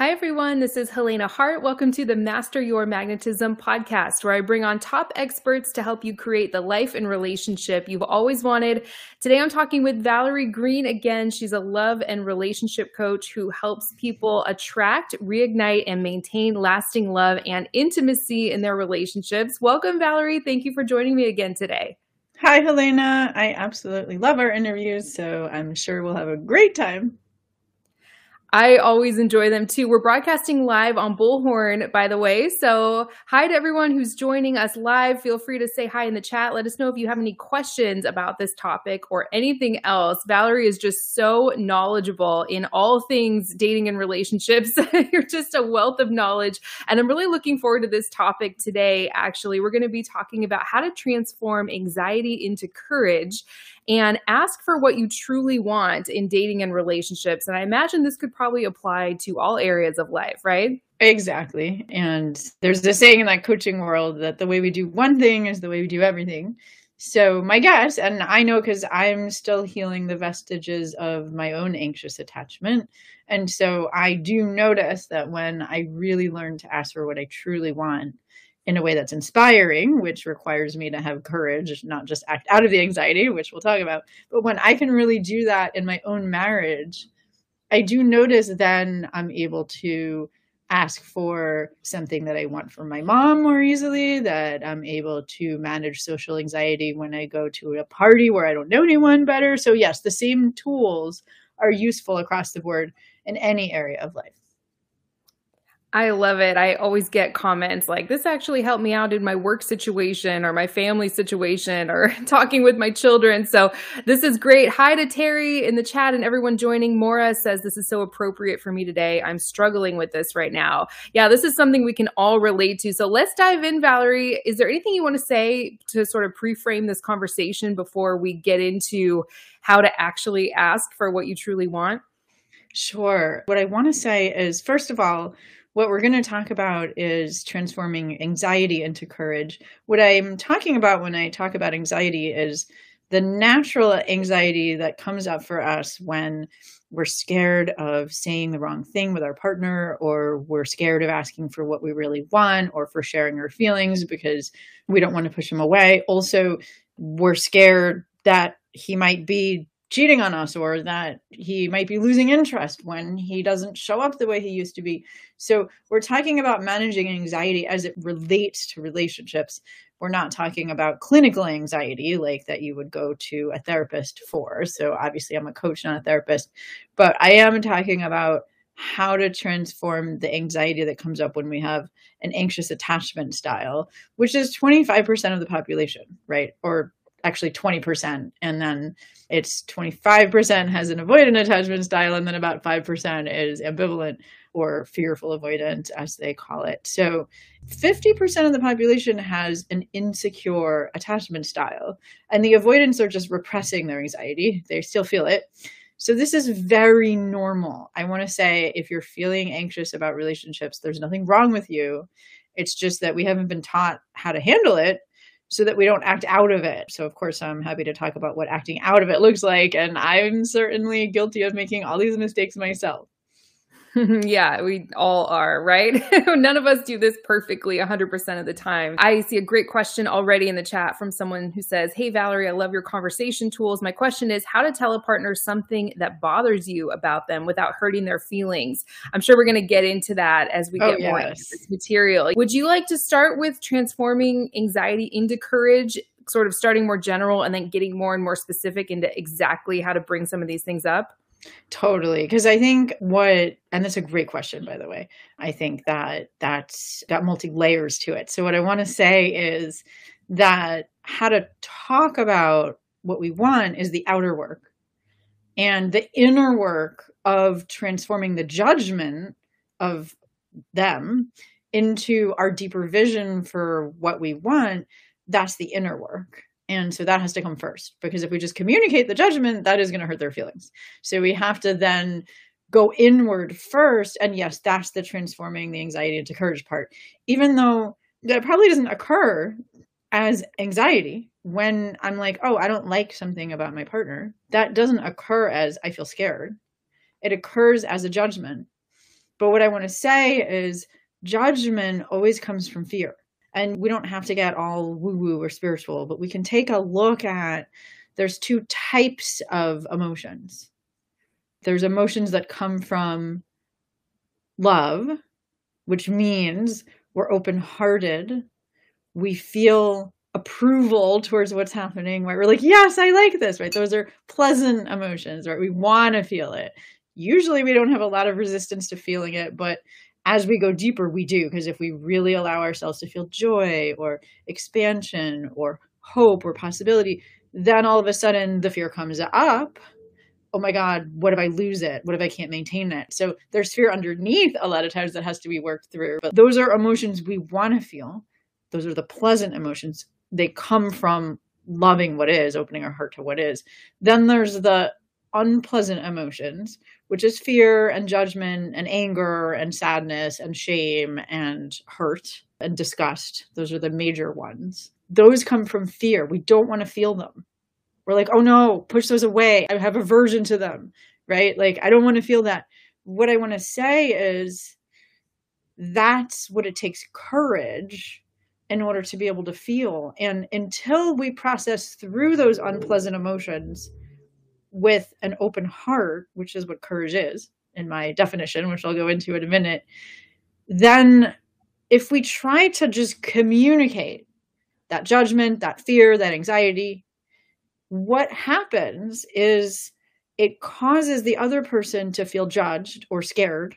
Hi, everyone. This is Helena Hart. Welcome to the Master Your Magnetism podcast, where I bring on top experts to help you create the life and relationship you've always wanted. Today, I'm talking with Valerie Greene again. She's a love and relationship coach who helps people attract, reignite, and maintain lasting love and intimacy in their relationships. Welcome, Valerie. Thank you for joining me again today. Hi, Helena. I absolutely love our interviews, so I'm sure we'll have a great time. I always enjoy them too. We're broadcasting live on Bullhorn, by the way. So, hi to everyone who's joining us live. Feel free to say hi in the chat. Let us know if you have any questions about this topic or anything else. Valerie is just so knowledgeable in all things dating and relationships. You're just a wealth of knowledge. And I'm really looking forward to this topic today. Actually, we're going to be talking about how to transform anxiety into courage and ask for what you truly want in dating and relationships. And I imagine this could probably apply to all areas of life, right? Exactly. And there's a saying in that coaching world that the way we do one thing is the way we do everything. So, my guess, and I know because I'm still healing the vestiges of my own anxious attachment. And so I do notice that when I really learn to ask for what I truly want, in a way that's inspiring, which requires me to have courage, not just act out of the anxiety, which we'll talk about. But when I can really do that in my own marriage, I do notice then I'm able to ask for something that I want from my mom more easily, that I'm able to manage social anxiety when I go to a party where I don't know anyone better. So, yes, the same tools are useful across the board in any area of life. I love it. I always get comments like, this actually helped me out in my work situation or my family situation or talking with my children. So this is great. Hi to Terry in the chat and everyone joining. Mora says, this is so appropriate for me today. I'm struggling with this right now. Yeah, this is something we can all relate to. So let's dive in, Valerie. Is there anything you want to say to sort of pre frame this conversation before we get into how to actually ask for what you truly want? Sure. What I want to say is, first of all, what we're going to talk about is transforming anxiety into courage. What I'm talking about when I talk about anxiety is the natural anxiety that comes up for us when we're scared of saying the wrong thing with our partner, or we're scared of asking for what we really want, or for sharing our feelings because we don't want to push him away. Also, we're scared that he might be cheating on us or that he might be losing interest when he doesn't show up the way he used to be. So, we're talking about managing anxiety as it relates to relationships. We're not talking about clinical anxiety like that you would go to a therapist for. So, obviously, I'm a coach, not a therapist, but I am talking about how to transform the anxiety that comes up when we have an anxious attachment style, which is 25% of the population, right? Or actually 20%. And then it's 25% has an avoidant attachment style, and then about 5% is ambivalent or fearful avoidant, as they call it. So 50% of the population has an insecure attachment style, and the avoidants are just repressing their anxiety. They still feel it. So this is very normal. I want to say if you're feeling anxious about relationships, there's nothing wrong with you. It's just that we haven't been taught how to handle it so that we don't act out of it. So, of course, I'm happy to talk about what acting out of it looks like. And I'm certainly guilty of making all these mistakes myself. yeah, we all are, right? None of us do this perfectly 100% of the time. I see a great question already in the chat from someone who says, Hey, Valerie, I love your conversation tools. My question is how to tell a partner something that bothers you about them without hurting their feelings. I'm sure we're going to get into that as we oh, get yes. more into this material. Would you like to start with transforming anxiety into courage? Sort of starting more general and then getting more and more specific into exactly how to bring some of these things up? Totally. Because I think what, and that's a great question, by the way. I think that that's got multi layers to it. So, what I want to say is that how to talk about what we want is the outer work. And the inner work of transforming the judgment of them into our deeper vision for what we want, that's the inner work. And so that has to come first because if we just communicate the judgment, that is going to hurt their feelings. So we have to then go inward first. And yes, that's the transforming the anxiety into courage part, even though that probably doesn't occur as anxiety when I'm like, oh, I don't like something about my partner. That doesn't occur as I feel scared. It occurs as a judgment. But what I want to say is judgment always comes from fear. And we don't have to get all woo woo or spiritual, but we can take a look at there's two types of emotions. There's emotions that come from love, which means we're open hearted. We feel approval towards what's happening, right? We're like, yes, I like this, right? Those are pleasant emotions, right? We want to feel it. Usually we don't have a lot of resistance to feeling it, but as we go deeper, we do. Because if we really allow ourselves to feel joy or expansion or hope or possibility, then all of a sudden the fear comes up. Oh my God, what if I lose it? What if I can't maintain it? So there's fear underneath a lot of times that has to be worked through. But those are emotions we want to feel. Those are the pleasant emotions. They come from loving what is, opening our heart to what is. Then there's the unpleasant emotions, which is fear and judgment and anger and sadness and shame and hurt and disgust. Those are the major ones. Those come from fear. We don't want to feel them. We're like, oh no, push those away. I have aversion to them, right? Like, I don't want to feel that. What I want to say is that's what it takes courage in order to be able to feel. And until we process through those unpleasant emotions, with an open heart, which is what courage is in my definition, which I'll go into in a minute, then if we try to just communicate that judgment, that fear, that anxiety, what happens is it causes the other person to feel judged or scared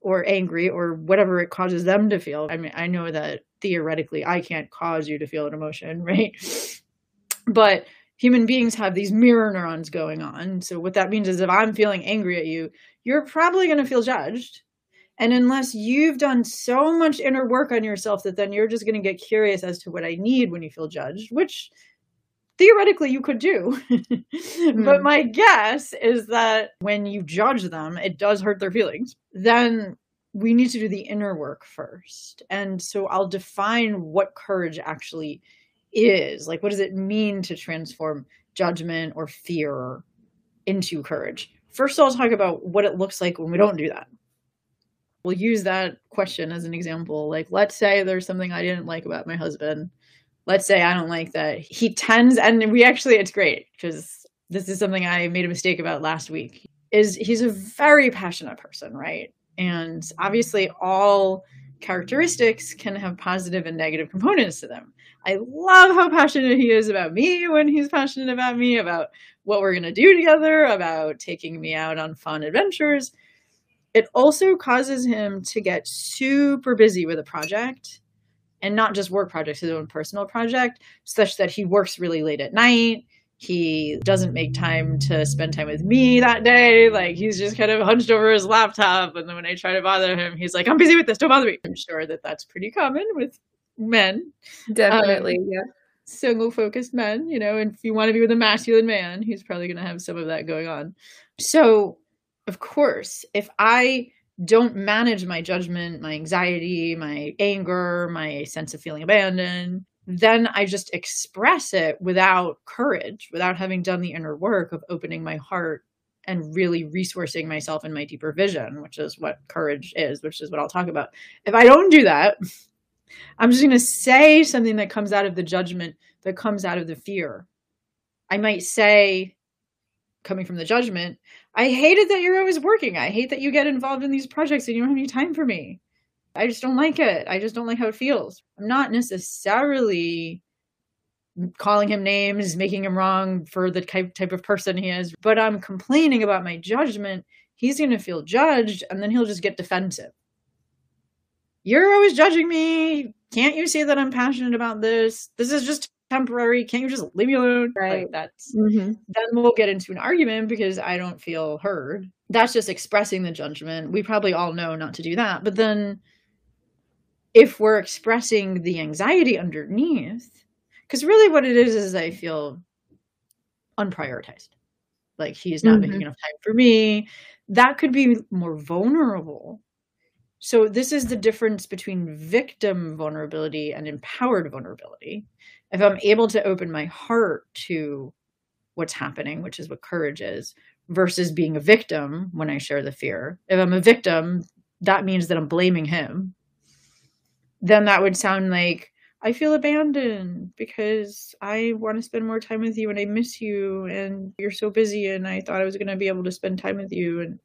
or angry or whatever it causes them to feel. I mean, I know that theoretically I can't cause you to feel an emotion, right? But human beings have these mirror neurons going on. So what that means is if I'm feeling angry at you, you're probably going to feel judged. And unless you've done so much inner work on yourself that then you're just going to get curious as to what I need when you feel judged, which theoretically you could do. mm. But my guess is that when you judge them, it does hurt their feelings. Then we need to do the inner work first. And so I'll define what courage actually is like what does it mean to transform judgment or fear into courage? First i'll talk about what it looks like when we don't do that. We'll use that question as an example. Like let's say there's something i didn't like about my husband. Let's say i don't like that he tends and we actually it's great because this is something i made a mistake about last week is he's a very passionate person right? And obviously all characteristics can have positive and negative components to them I love how passionate he is about me when he's passionate about me, about what we're going to do together, about taking me out on fun adventures. It also causes him to get super busy with a project and not just work projects, his own personal project, such that he works really late at night. He doesn't make time to spend time with me that day. Like he's just kind of hunched over his laptop. And then when I try to bother him, he's like, I'm busy with this. Don't bother me. I'm sure that that's pretty common with men. Definitely, um, yeah. Single focused men, you know, and if you want to be with a masculine man, he's probably going to have some of that going on. So, of course, if I don't manage my judgment, my anxiety, my anger, my sense of feeling abandoned, then I just express it without courage, without having done the inner work of opening my heart and really resourcing myself in my deeper vision, which is what courage is, which is what I'll talk about. If I don't do that, I'm just going to say something that comes out of the judgment, that comes out of the fear. I might say, coming from the judgment, I hated that you're always working. I hate that you get involved in these projects and you don't have any time for me. I just don't like it. I just don't like how it feels. I'm not necessarily calling him names, making him wrong for the type type of person he is, but I'm complaining about my judgment. He's going to feel judged and then he'll just get defensive you're always judging me. Can't you see that I'm passionate about this? This is just temporary. Can't you just leave me alone? Right. Like that's mm-hmm. then we'll get into an argument because I don't feel heard. That's just expressing the judgment. We probably all know not to do that. But then if we're expressing the anxiety underneath, because really what it is is I feel unprioritized. Like he's not mm-hmm. making enough time for me. That could be more vulnerable so, this is the difference between victim vulnerability and empowered vulnerability. If I'm able to open my heart to what's happening, which is what courage is, versus being a victim when I share the fear. If I'm a victim, that means that I'm blaming him, then that would sound like I feel abandoned because I want to spend more time with you and I miss you and you're so busy and I thought I was going to be able to spend time with you and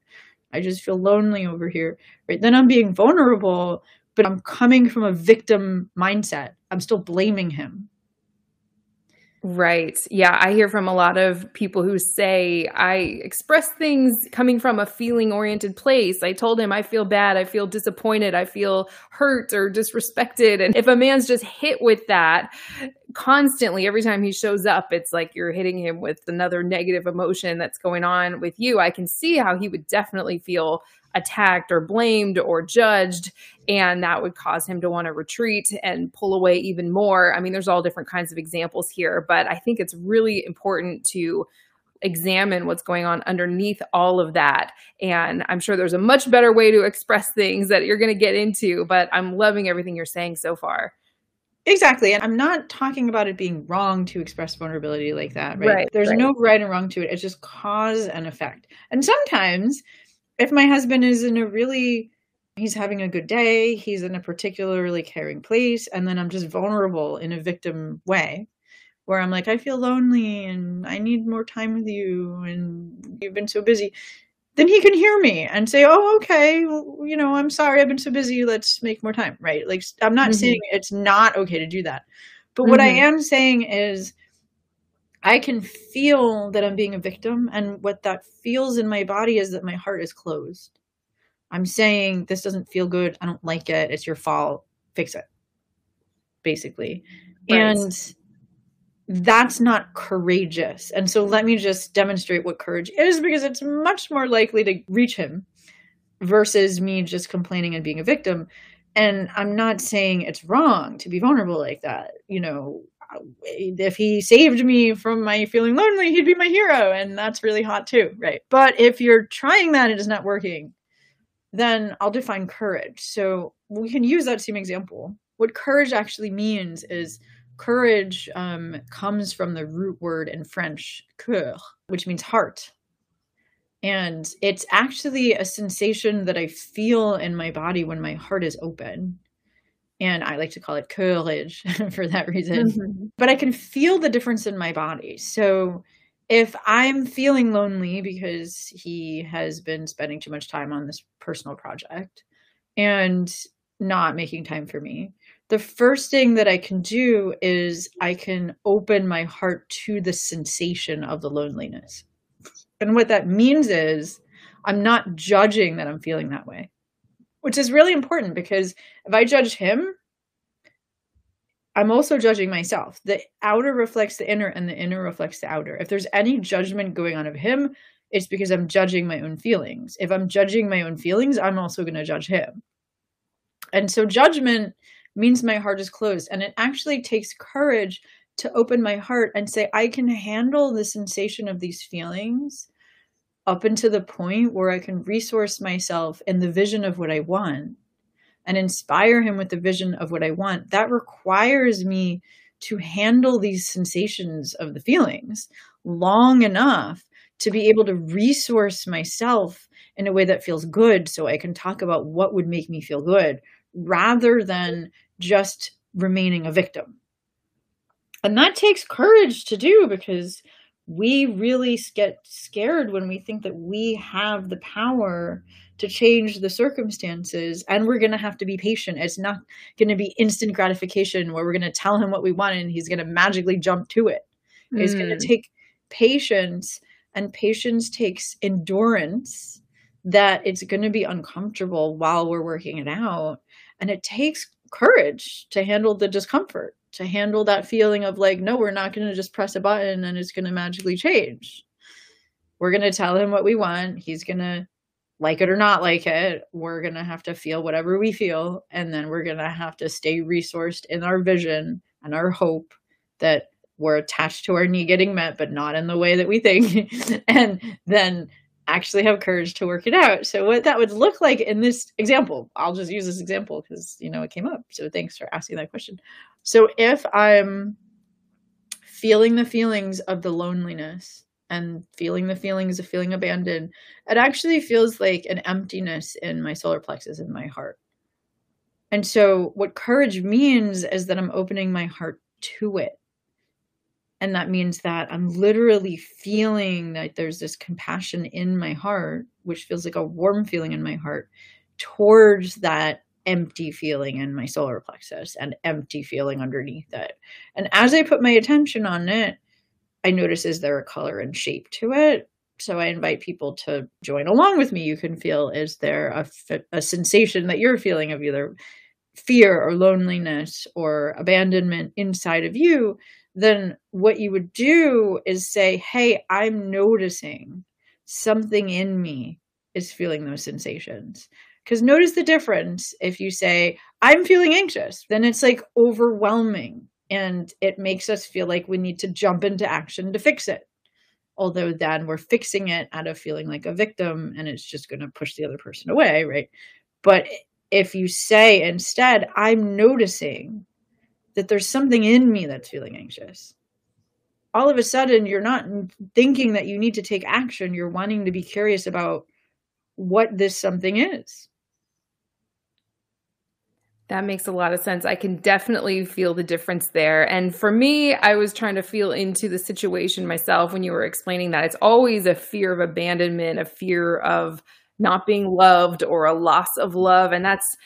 I just feel lonely over here. Right? Then I'm being vulnerable, but I'm coming from a victim mindset. I'm still blaming him. Right. Yeah. I hear from a lot of people who say, I express things coming from a feeling oriented place. I told him I feel bad. I feel disappointed. I feel hurt or disrespected. And if a man's just hit with that constantly, every time he shows up, it's like you're hitting him with another negative emotion that's going on with you. I can see how he would definitely feel attacked or blamed or judged and that would cause him to want to retreat and pull away even more. I mean, there's all different kinds of examples here, but I think it's really important to examine what's going on underneath all of that. And I'm sure there's a much better way to express things that you're going to get into, but I'm loving everything you're saying so far. Exactly. And I'm not talking about it being wrong to express vulnerability like that, right? right There's right. no right and wrong to it. It's just cause and effect. And sometimes if my husband is in a really he's having a good day, he's in a particularly caring place, and then I'm just vulnerable in a victim way where I'm like, I feel lonely and I need more time with you and you've been so busy. Then he can hear me and say, Oh, okay, well, you know, I'm sorry, I've been so busy, let's make more time, right? Like, I'm not mm-hmm. saying it's not okay to do that. But mm-hmm. what I mm-hmm. am saying is, I can feel that I'm being a victim, and what that feels in my body is that my heart is closed. I'm saying this doesn't feel good. I don't like it. It's your fault. Fix it. Basically. Right. And that's not courageous. And so let me just demonstrate what courage is because it's much more likely to reach him versus me just complaining and being a victim. And I'm not saying it's wrong to be vulnerable like that. You know, if he saved me from my feeling lonely, he'd be my hero. And that's really hot too. Right. But if you're trying that and it's not working, then I'll define courage. So we can use that same example. What courage actually means is courage um, comes from the root word in French, coeur, which means heart. And it's actually a sensation that I feel in my body when my heart is open. And I like to call it courage for that reason. Mm-hmm. But I can feel the difference in my body. So if I'm feeling lonely because he has been spending too much time on this personal project and not making time for me, the first thing that I can do is I can open my heart to the sensation of the loneliness. And what that means is I'm not judging that I'm feeling that way, which is really important because if I judge him, I'm also judging myself. The outer reflects the inner, and the inner reflects the outer. If there's any judgment going on of him, it's because I'm judging my own feelings. If I'm judging my own feelings, I'm also going to judge him. And so judgment means my heart is closed. And it actually takes courage to open my heart and say, I can handle the sensation of these feelings up until the point where I can resource myself in the vision of what I want and inspire him with the vision of what I want, that requires me to handle these sensations of the feelings long enough to be able to resource myself in a way that feels good so I can talk about what would make me feel good rather than just remaining a victim. And that takes courage to do because we really get scared when we think that we have the power to change the circumstances and we're going to have to be patient it's not going to be instant gratification where we're going to tell him what we want and he's going to magically jump to it mm. it's going to take patience and patience takes endurance that it's going to be uncomfortable while we're working it out and it takes courage to handle the discomfort to handle that feeling of like no we're not going to just press a button and it's going to magically change we're going to tell him what we want he's going to like it or not like it, we're going to have to feel whatever we feel. And then we're going to have to stay resourced in our vision and our hope that we're attached to our need getting met, but not in the way that we think. and then actually have courage to work it out. So what that would look like in this example, I'll just use this example because you know it came up. So thanks for asking that question. So if I'm feeling the feelings of the loneliness and feeling the feelings of feeling abandoned, it actually feels like an emptiness in my solar plexus in my heart. And so, what courage means is that I'm opening my heart to it. And that means that I'm literally feeling that there's this compassion in my heart, which feels like a warm feeling in my heart towards that empty feeling in my solar plexus and empty feeling underneath it. And as I put my attention on it, I notice is there a color and shape to it? So I invite people to join along with me. You can feel is there a, a sensation that you're feeling of either fear or loneliness or abandonment inside of you? Then what you would do is say, Hey, I'm noticing something in me is feeling those sensations. Because notice the difference if you say, I'm feeling anxious, then it's like overwhelming and it makes us feel like we need to jump into action to fix it. Although then we're fixing it out of feeling like a victim and it's just going to push the other person away, right? But if you say instead, I'm noticing that there's something in me that's feeling anxious, all of a sudden you're not thinking that you need to take action. You're wanting to be curious about what this something is. That makes a lot of sense. I can definitely feel the difference there. And for me, I was trying to feel into the situation myself when you were explaining that. It's always a fear of abandonment, a fear of not being loved or a loss of love. And that's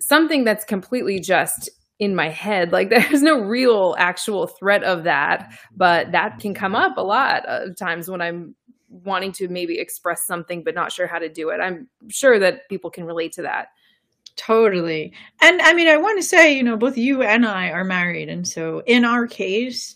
something that's completely just in my head. Like there's no real actual threat of that, but that can come up a lot of times when I'm wanting to maybe express something but not sure how to do it. I'm sure that people can relate to that. Totally. And I mean, I want to say, you know, both you and I are married. And so in our case,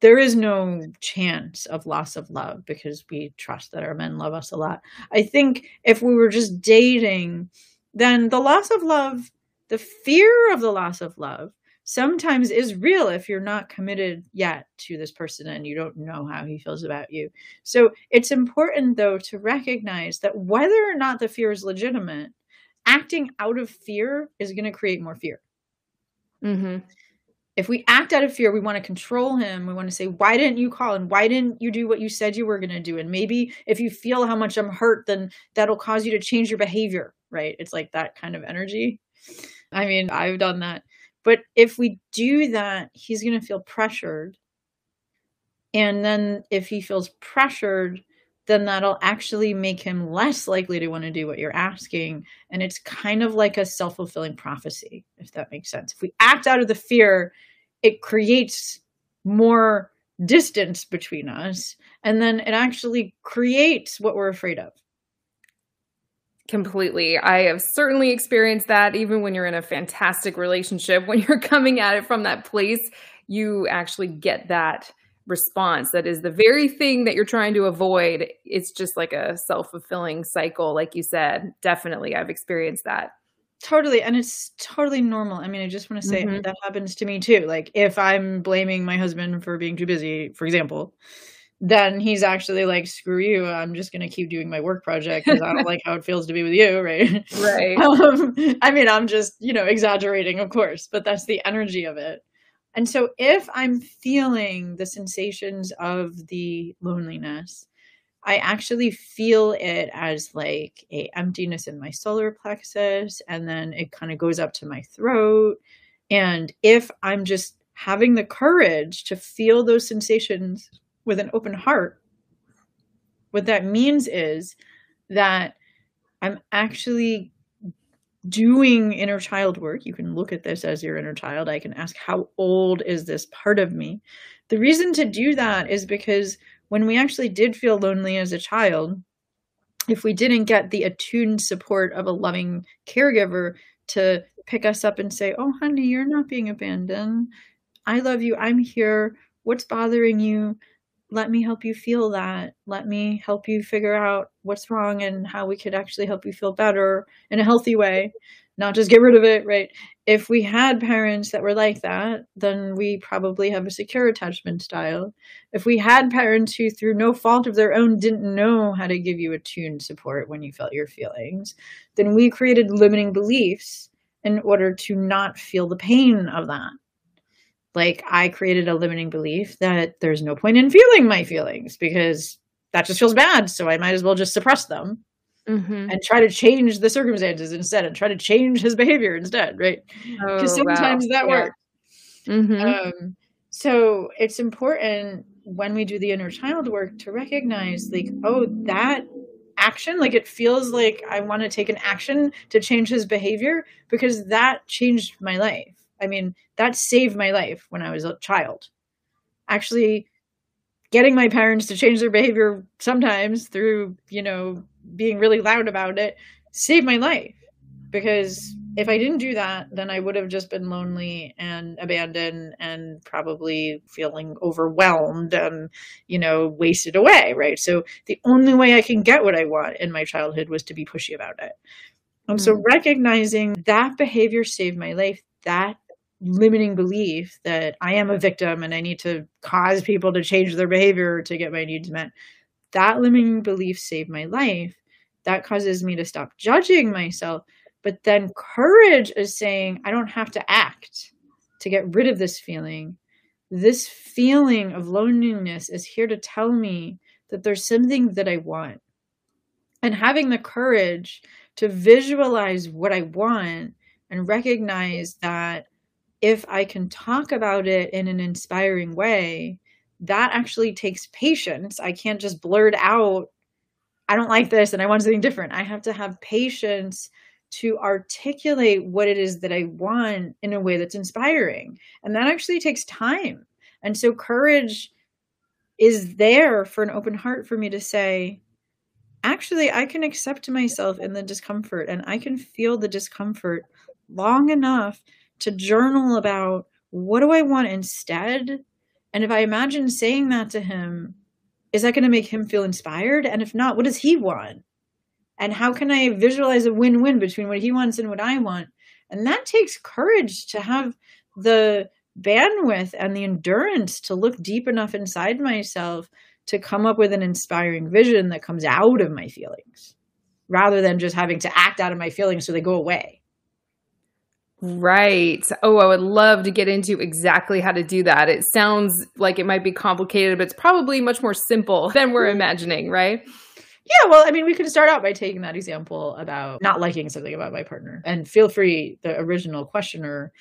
there is no chance of loss of love because we trust that our men love us a lot. I think if we were just dating, then the loss of love, the fear of the loss of love, sometimes is real if you're not committed yet to this person and you don't know how he feels about you. So it's important, though, to recognize that whether or not the fear is legitimate, acting out of fear is going to create more fear. Mm-hmm. If we act out of fear, we want to control him. We want to say, Why didn't you call? And why didn't you do what you said you were going to do? And maybe if you feel how much I'm hurt, then that'll cause you to change your behavior, right? It's like that kind of energy. I mean, I've done that. But if we do that, he's going to feel pressured. And then if he feels pressured, then that'll actually make him less likely to want to do what you're asking. And it's kind of like a self fulfilling prophecy, if that makes sense. If we act out of the fear, it creates more distance between us. And then it actually creates what we're afraid of. Completely. I have certainly experienced that even when you're in a fantastic relationship, when you're coming at it from that place, you actually get that response that is the very thing that you're trying to avoid. It's just like a self fulfilling cycle, like you said. Definitely, I've experienced that. Totally. And it's totally normal. I mean, I just want to say mm-hmm. that happens to me too. Like, if I'm blaming my husband for being too busy, for example, then he's actually like, screw you. I'm just going to keep doing my work project because I don't like how it feels to be with you. Right. Right. Um, I mean, I'm just, you know, exaggerating, of course, but that's the energy of it. And so if I'm feeling the sensations of the loneliness, I actually feel it as like a emptiness in my solar plexus and then it kind of goes up to my throat. And if I'm just having the courage to feel those sensations with an open heart, what that means is that I'm actually doing inner child work, you can look at this as your inner child. I can ask, how old is this part of me? The reason to do that is because when we actually did feel lonely as a child, if we didn't get the attuned support of a loving caregiver to pick us up and say, Oh, honey, you're not being abandoned. I love you. I'm here. What's bothering you? Let me help you feel that. Let me help you figure out what's wrong and how we could actually help you feel better in a healthy way, not just get rid of it, right? If we had parents that were like that, then we probably have a secure attachment style. If we had parents who, through no fault of their own, didn't know how to give you attuned support when you felt your feelings, then we created limiting beliefs in order to not feel the pain of that like I created a limiting belief that there's no point in feeling my feelings because that just feels bad. So I might as well just suppress them Mhm. and try to change the circumstances instead and try to change his behavior instead, right? Because Oh, wow. sometimes that Yeah. works. Mhm. Um, so it's important when we do the inner child work to recognize, like, oh, that action, like it feels like I want to take an action to change his behavior because that changed my life. I mean, that saved my life when I was a child. Actually, getting my parents to change their behavior sometimes through, you know, being really loud about it saved my life because if I didn't do that, then I would have just been lonely and abandoned and probably feeling overwhelmed and, you know, wasted away, right? So the only way I can get what I want in my childhood was to be pushy about it. And so Mm. recognizing that behavior saved my life, that limiting belief that I am a victim and I need to cause people to change their behavior to get my needs met, that limiting belief saved my life. That causes me to stop judging myself. But then courage is saying, I don't have to act to get rid of this feeling. This feeling of loneliness is here to tell me that there's something that I want. And having the courage to visualize what I want and recognize that if I can talk about it in an inspiring way, that actually takes patience. I can't just blurt out, I don't like this and I want something different. I have to have patience to articulate what it is that I want in a way that's inspiring. And that actually takes time. And so courage is there for an open heart for me to say, actually, I can accept myself in the discomfort and I can feel the discomfort long enough to journal about what do I want instead? And if I imagine saying that to him, is that going to make him feel inspired? And if not, what does he want? And how can I visualize a win win between what he wants and what I want? And that takes courage to have the bandwidth and the endurance to look deep enough inside myself to come up with an inspiring vision that comes out of my feelings rather than just having to act out of my feelings so they go away. Right. Oh, I would love to get into exactly how to do that. It sounds like it might be complicated, but it's probably much more simple than we're imagining, right? Yeah, well, I mean, we can start out by taking that example about not liking something about my partner. And feel free, the original questioner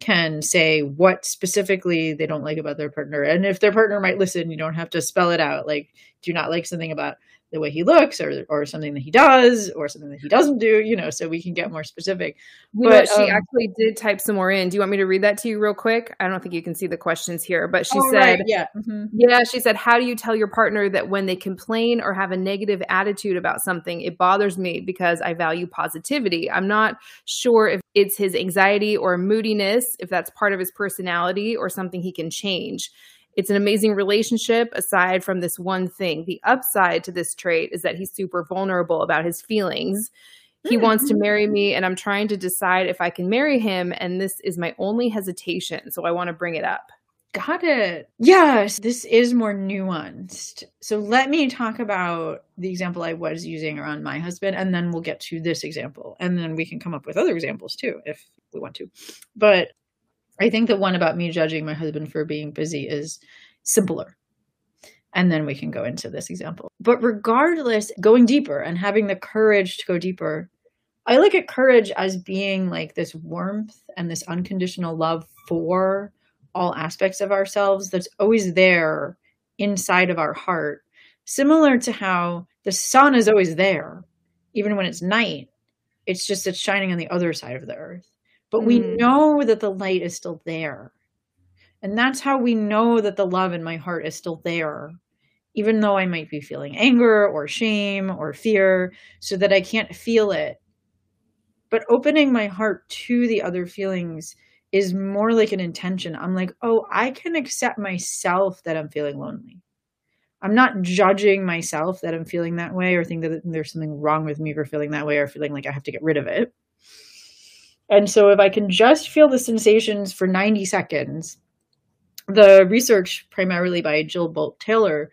can say what specifically they don't like about their partner. And if their partner might listen, you don't have to spell it out. Like, do you not like something about the way he looks or or something that he does or something that he doesn't do, you know, so we can get more specific. You know, But, she um, actually did type some more in. Do you want me to read that to you real quick? I don't think you can see the questions here, but she Oh, said, right, yeah. mhm. Yeah, she said, How do you tell your partner that when they complain or have a negative attitude about something, it bothers me because I value positivity? I'm not sure if it's his anxiety or moodiness, if that's part of his personality or something he can change. It's an amazing relationship aside from this one thing. The upside to this trait is that he's super vulnerable about his feelings. He Mm. wants to marry me, and I'm trying to decide if I can marry him. And this is my only hesitation. So I want to bring it up. Got it. Yes, this is more nuanced. So let me talk about the example I was using around my husband, and then we'll get to this example. And then we can come up with other examples too, if we want to. But I think the one about me judging my husband for being busy is simpler. And then we can go into this example. But regardless, going deeper and having the courage to go deeper, I look at courage as being like this warmth and this unconditional love for all aspects of ourselves that's always there inside of our heart. Similar to how the sun is always there, even when it's night. It's just it's shining on the other side of the earth. But we Mm. know that the light is still there. And that's how we know that the love in my heart is still there, even though I might be feeling anger or shame or fear, so that I can't feel it. But opening my heart to the other feelings is more like an intention. I'm like, oh, I can accept myself that I'm feeling lonely. I'm not judging myself that I'm feeling that way or think that there's something wrong with me for feeling that way or feeling like I have to get rid of it. And so if I can just feel the sensations for 90 seconds, the research primarily by Jill Bolte Taylor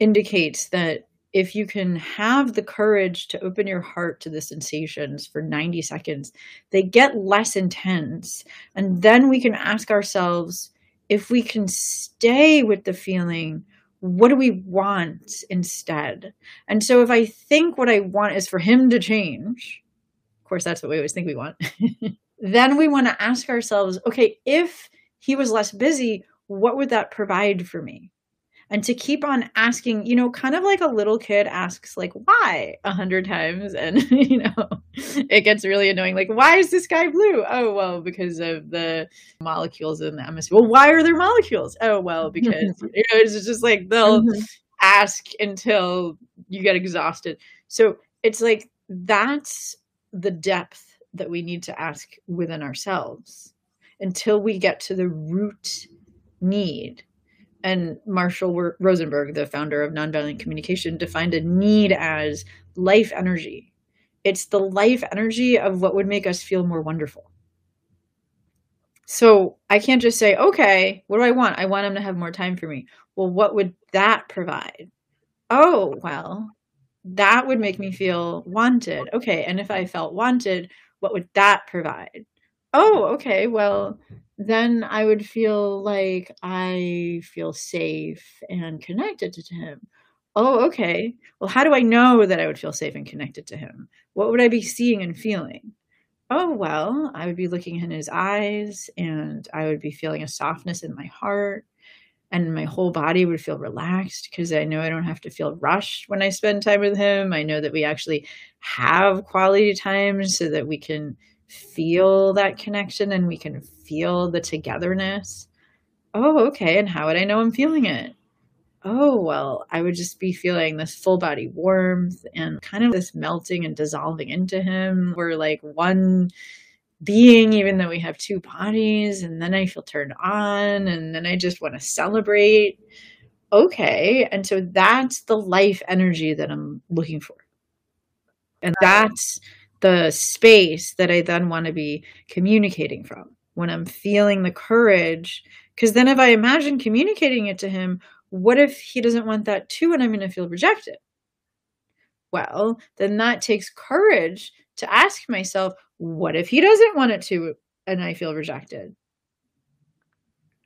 indicates that if you can have the courage to open your heart to the sensations for 90 seconds, they get less intense. And then we can ask ourselves if we can stay with the feeling what do we want instead? And so if I think what I want is for him to change, course, that's what we always think we want, then we want to ask ourselves, okay, if he was less busy, what would that provide for me? and to keep on asking you know kind of like a little kid asks like why? a hundred times and you know it gets really annoying like why is the sky blue? Oh well because of the molecules in the atmosphere. Well why are there molecules? Oh well because you know it's just like they'll mm-hmm. ask until you get exhausted. So it's like that's the depth that we need to ask within ourselves until we get to the root need and Marshall Rosenberg, the founder of nonviolent communication, defined a need as life energy. It's the life energy of what would make us feel more wonderful. So I can't just say, okay, what do I want? I want him to have more time for me. Well, what would that provide? Oh, well, that would make me feel wanted. Okay. And if I felt wanted, what would that provide? Oh, okay. Well, then I would feel like I feel safe and connected to him. Oh, okay. Well, how do I know that I would feel safe and connected to him? What would I be seeing and feeling? Oh, well, I would be looking in his eyes and I would be feeling a softness in my heart and my whole body would feel relaxed because I know I don't have to feel rushed when I spend time with him. I know that we actually have quality time so that we can feel that connection and we can feel the togetherness. Oh, okay. And how would I know I'm feeling it? Oh, well, I would just be feeling this full body warmth and kind of this melting and dissolving into him. We're like one being, even though we have two bodies. And then I feel turned on and then I just want to celebrate. Okay. And so that's the life energy that I'm looking for. And that's the space that I then want to be communicating from when I'm feeling the courage. Because then, if I imagine communicating it to him, what if he doesn't want that too and I'm going to feel rejected? Well, then that takes courage to ask myself, what if he doesn't want it to and I feel rejected?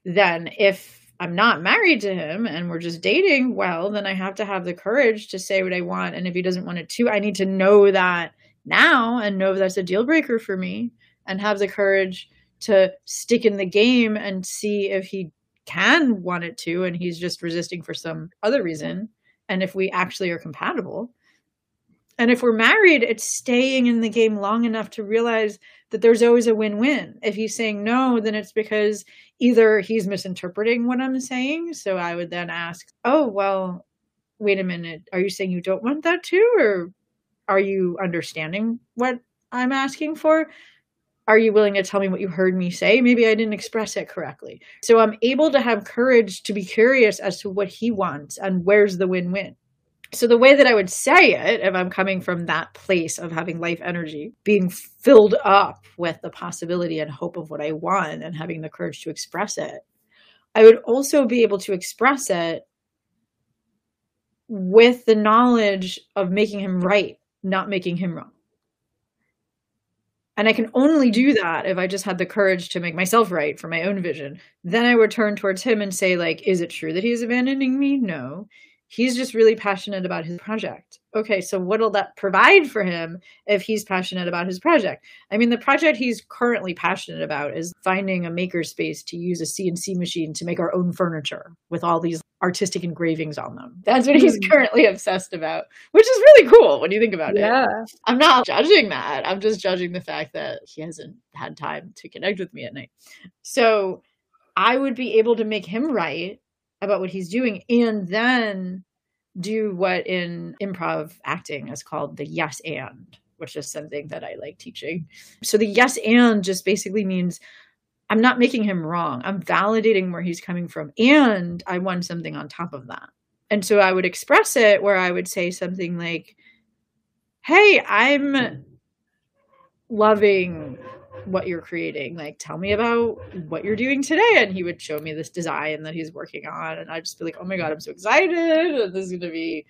Then, if I'm not married to him and we're just dating, well, then I have to have the courage to say what I want. And if he doesn't want it to, I need to know that now and know that's a deal breaker for me and have the courage to stick in the game and see if he can want it to and he's just resisting for some other reason and if we actually are compatible and if we're married it's staying in the game long enough to realize that there's always a win-win if he's saying no then it's because either he's misinterpreting what i'm saying so i would then ask oh well wait a minute are you saying you don't want that too or are you understanding what I'm asking for? Are you willing to tell me what you heard me say? Maybe I didn't express it correctly. So I'm able to have courage to be curious as to what he wants and where's the win win. So, the way that I would say it, if I'm coming from that place of having life energy, being filled up with the possibility and hope of what I want and having the courage to express it, I would also be able to express it with the knowledge of making him right not making him wrong. And I can only do that if I just had the courage to make myself right for my own vision. Then I would turn towards him and say, like, is it true that he's abandoning me? No he's just really passionate about his project. Okay, so what'll that provide for him if he's passionate about his project? I mean, the project he's currently passionate about is finding a makerspace to use a CNC machine to make our own furniture with all these artistic engravings on them. That's what he's hmm. currently obsessed about, which is really cool when you think about yeah. it. I'm not judging that. I'm just judging the fact that he hasn't had time to connect with me at night. So I would be able to make him right about what he's doing and then do what in improv acting is called the yes and which is something that i like teaching. So the yes and just basically means i'm not making him wrong. I'm validating where he's coming from and i want something on top of that. And so i would express it where i would say something like hey i'm loving what you're creating. Like, tell me about what you're doing today. And he would show me this design that he's working on. And I'd just be like, oh my God, I'm so excited. And this is going to be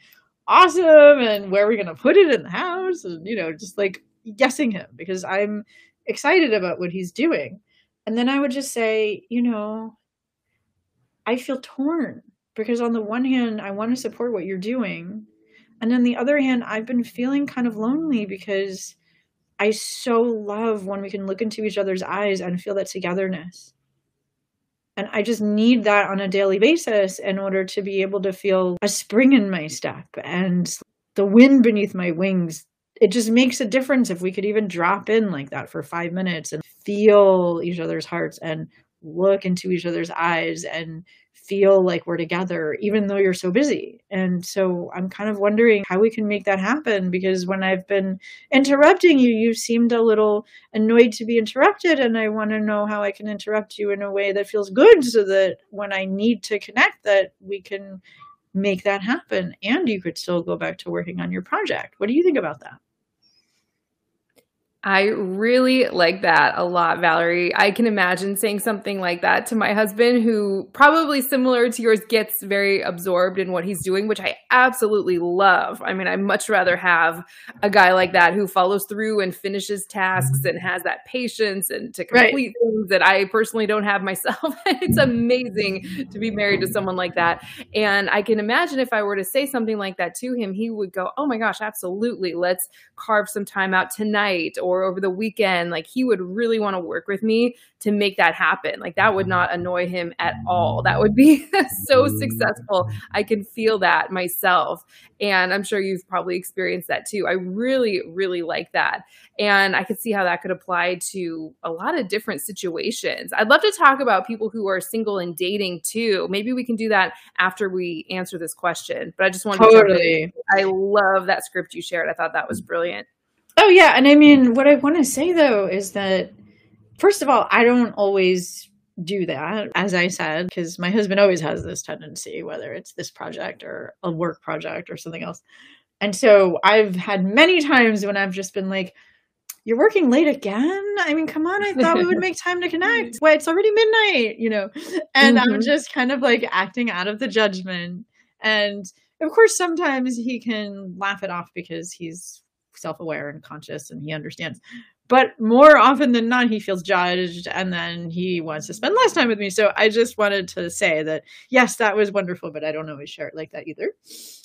awesome. And where are we going to put it in the house? And, you know, just like guessing him because I'm excited about what he's doing. And then I would just say, you know, I feel torn because on the one hand, I want to support what you're doing. And on the other hand, I've been feeling kind of lonely because I so love when we can look into each other's eyes and feel that togetherness. And I just need that on a daily basis in order to be able to feel a spring in my step and the wind beneath my wings. It just makes a difference if we could even drop in like that for five minutes and feel each other's hearts and look into each other's eyes and feel like we're together, even though you're so busy. And so I'm kind of wondering how we can make that happen because when I've been interrupting you, you seemed a little annoyed to be interrupted. And I want to know how I can interrupt you in a way that feels good so that when I need to connect, that we can make that happen and you could still go back to working on your project. What do you think about that? I really like that a lot, Valerie. I can imagine saying something like that to my husband, who probably similar to yours gets very absorbed in what he's doing, which I absolutely love. I mean, I much rather have a guy like that who follows through and finishes tasks and has that patience and to complete right. things that I personally don't have myself. it's amazing to be married to someone like that. And I can imagine if I were to say something like that to him, he would go, Oh my gosh, absolutely. Let's carve some time out tonight or or over the weekend, like he would really want to work with me to make that happen. Like that would not annoy him at all. That would be so mm. successful. I can feel that myself. And I'm sure you've probably experienced that too. I really, really like that. And I could see how that could apply to a lot of different situations. I'd love to talk about people who are single and dating too. Maybe we can do that after we answer this question. But I just wanted totally. to I love that script you shared. I thought that was brilliant. Oh yeah, and I mean, what I want to say though is that first of all, I don't always do that, as I said, because my husband always has this tendency, whether it's this project or a work project or something else. And so I've had many times when I've just been like, you're working late again? I mean, come on, I thought we would make time to connect. Wait, it's already midnight, you know? And mm-hmm. I'm just kind of like acting out of the judgment. And of course, sometimes he can laugh it off because he's self-aware and conscious and he understands. But more often than not he feels judged and then he wants to spend less time with me. So i just wanted to say that yes that was wonderful but i don't always share it like that either.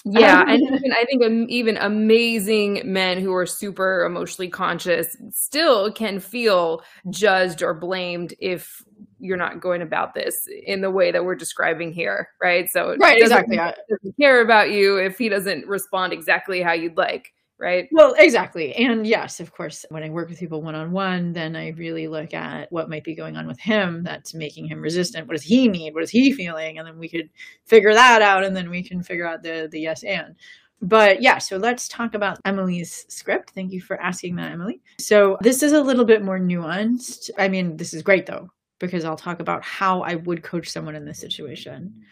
Yeah um, and even, i think even amazing men who are super emotionally conscious still can feel judged or blamed if you're not going about this in the way that we're describing here right? So right exactly doesn't care about you if he doesn't respond exactly how you'd like right? Well, exactly. And yes, of course, when I work with people one on one, then I really look at what might be going on with him that's making him resistant. What does he need? What is he feeling? And then we could figure that out and then we can figure out the the yes and. But yeah, so let's talk about Emily's script. Thank you for asking that, Emily. So this is a little bit more nuanced. I mean, this is great though, because I'll talk about how I would coach someone in this situation.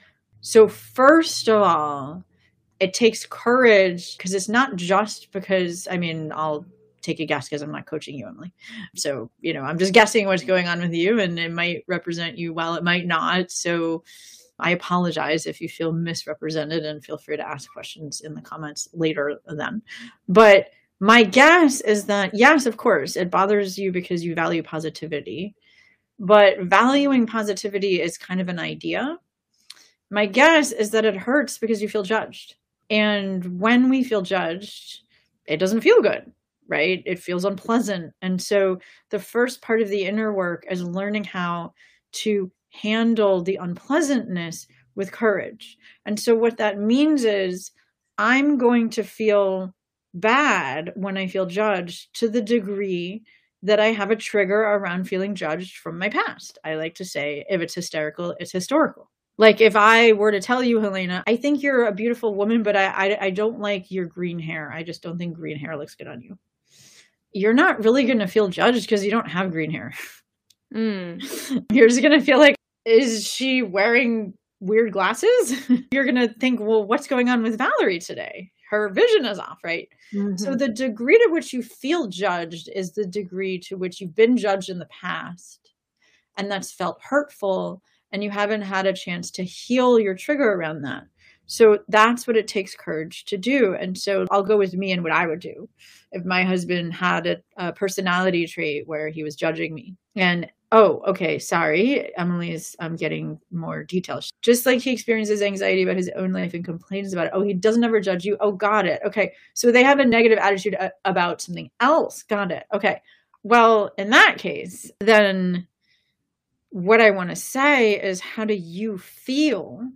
So, first of all, it takes courage because it's not just because I mean I'll take a guess because I'm not coaching you, Emily. So you know I'm just guessing what's going on with you, and it might represent you well, it might not. So I apologize if you feel misrepresented, and feel free to ask questions in the comments later. Then, but my guess is that yes, of course, it bothers you because you value positivity, but valuing positivity is kind of an idea. My guess is that it hurts because you feel judged and when we feel judged, it doesn't feel good, right? It feels unpleasant. And so the first part of the inner work is learning how to handle the unpleasantness with courage. And so what that means is I'm going to feel bad when I feel judged to the degree that I have a trigger around feeling judged from my past. I like to say if it's hysterical, it's historical. Like if I were to tell you, Helena, I think you're a beautiful woman, but I, I, I don't like your green hair. I just don't think green hair looks good on you. You're not really going to feel judged because you don't have green hair. Mm. You're just going to feel like, is she wearing weird glasses? You're going to think, well, what's going on with Valerie today? Her vision is off, right? Mm-hmm. So the degree to which you feel judged is the degree to which you've been judged in the past. And that's felt hurtful and you haven't had a chance to heal your trigger around that. So that's what it takes courage to do. And so I'll go with me and what I would do if my husband had a, a, personality trait where he was judging me. And oh, okay, sorry. Emily's I'm um, getting more details. Just like he experiences anxiety about his own life and complains about it. Oh, he doesn't ever judge you. Oh, got it. Okay. So they have a negative attitude about something else. Got it. Okay. Well, in that case, then what I want to say is how do you feel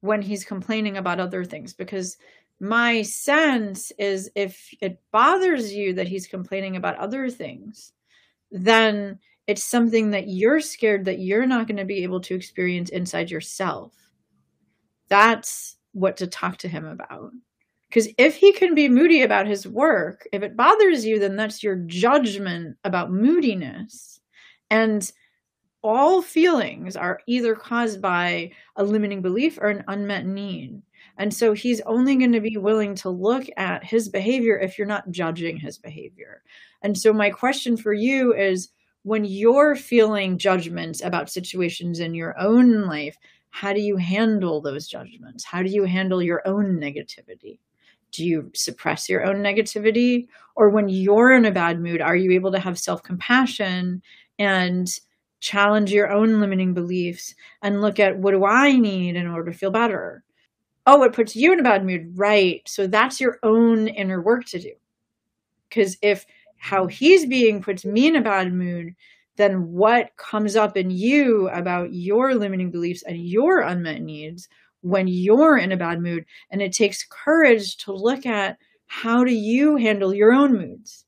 when he's complaining about other things? Because my sense is if it bothers you that he's complaining about other things, then it's something that you're scared that you're not going to be able to experience inside yourself. That's what to talk to him about. Because if he can be moody about his work, if it bothers you, then that's your judgment about moodiness. And all feelings are either caused by a limiting belief or an unmet need. And so he's only going to be willing to look at his behavior if you're not judging his behavior. And so, my question for you is when you're feeling judgments about situations in your own life, how do you handle those judgments? How do you handle your own negativity? Do you suppress your own negativity? Or when you're in a bad mood, are you able to have self compassion and challenge your own limiting beliefs and look at what do I need in order to feel better? Oh, it puts you in a bad mood. Right. So that's your own inner work to do. Because if how he's being puts me in a bad mood, then what comes up in you about your limiting beliefs and your unmet needs when you're in a bad mood? And it takes courage to look at how do you handle your own moods?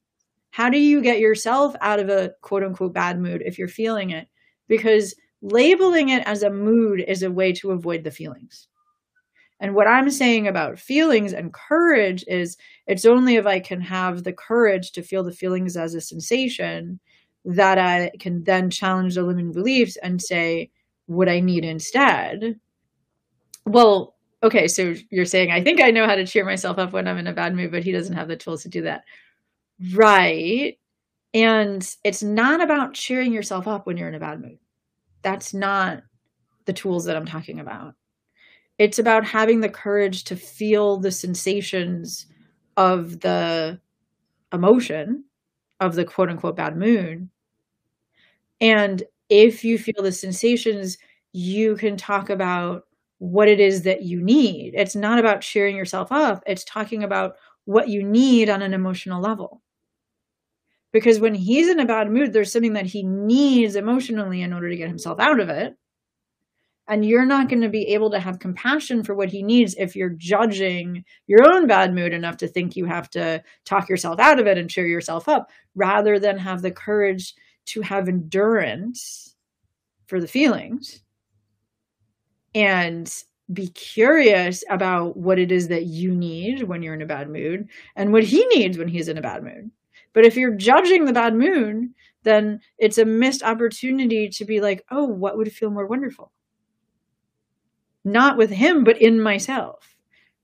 How do you get yourself out of a quote unquote bad mood if you're feeling it? Because labeling it as a mood is a way to avoid the feelings. And what I'm saying about feelings and courage is it's only if I can have the courage to feel the feelings as a sensation that I can then challenge the limiting beliefs and say what I need instead. Well, okay, so you're saying I think I know how to cheer myself up when I'm in a bad mood, but he doesn't have the tools to do that. Right. And it's not about cheering yourself up when you're in a bad mood. That's not the tools that I'm talking about. It's about having the courage to feel the sensations of the emotion of the quote unquote bad mood. And if you feel the sensations, you can talk about what it is that you need. It's not about cheering yourself up, it's talking about what you need on an emotional level. Because when he's in a bad mood, there's something that he needs emotionally in order to get himself out of it. And you're not going to be able to have compassion for what he needs if you're judging your own bad mood enough to think you have to talk yourself out of it and cheer yourself up, rather than have the courage to have endurance for the feelings and be curious about what it is that you need when you're in a bad mood and what he needs when he's in a bad mood. But if you're judging the bad mood, then it's a missed opportunity to be like, oh, what would feel more wonderful? Not with him, but in myself.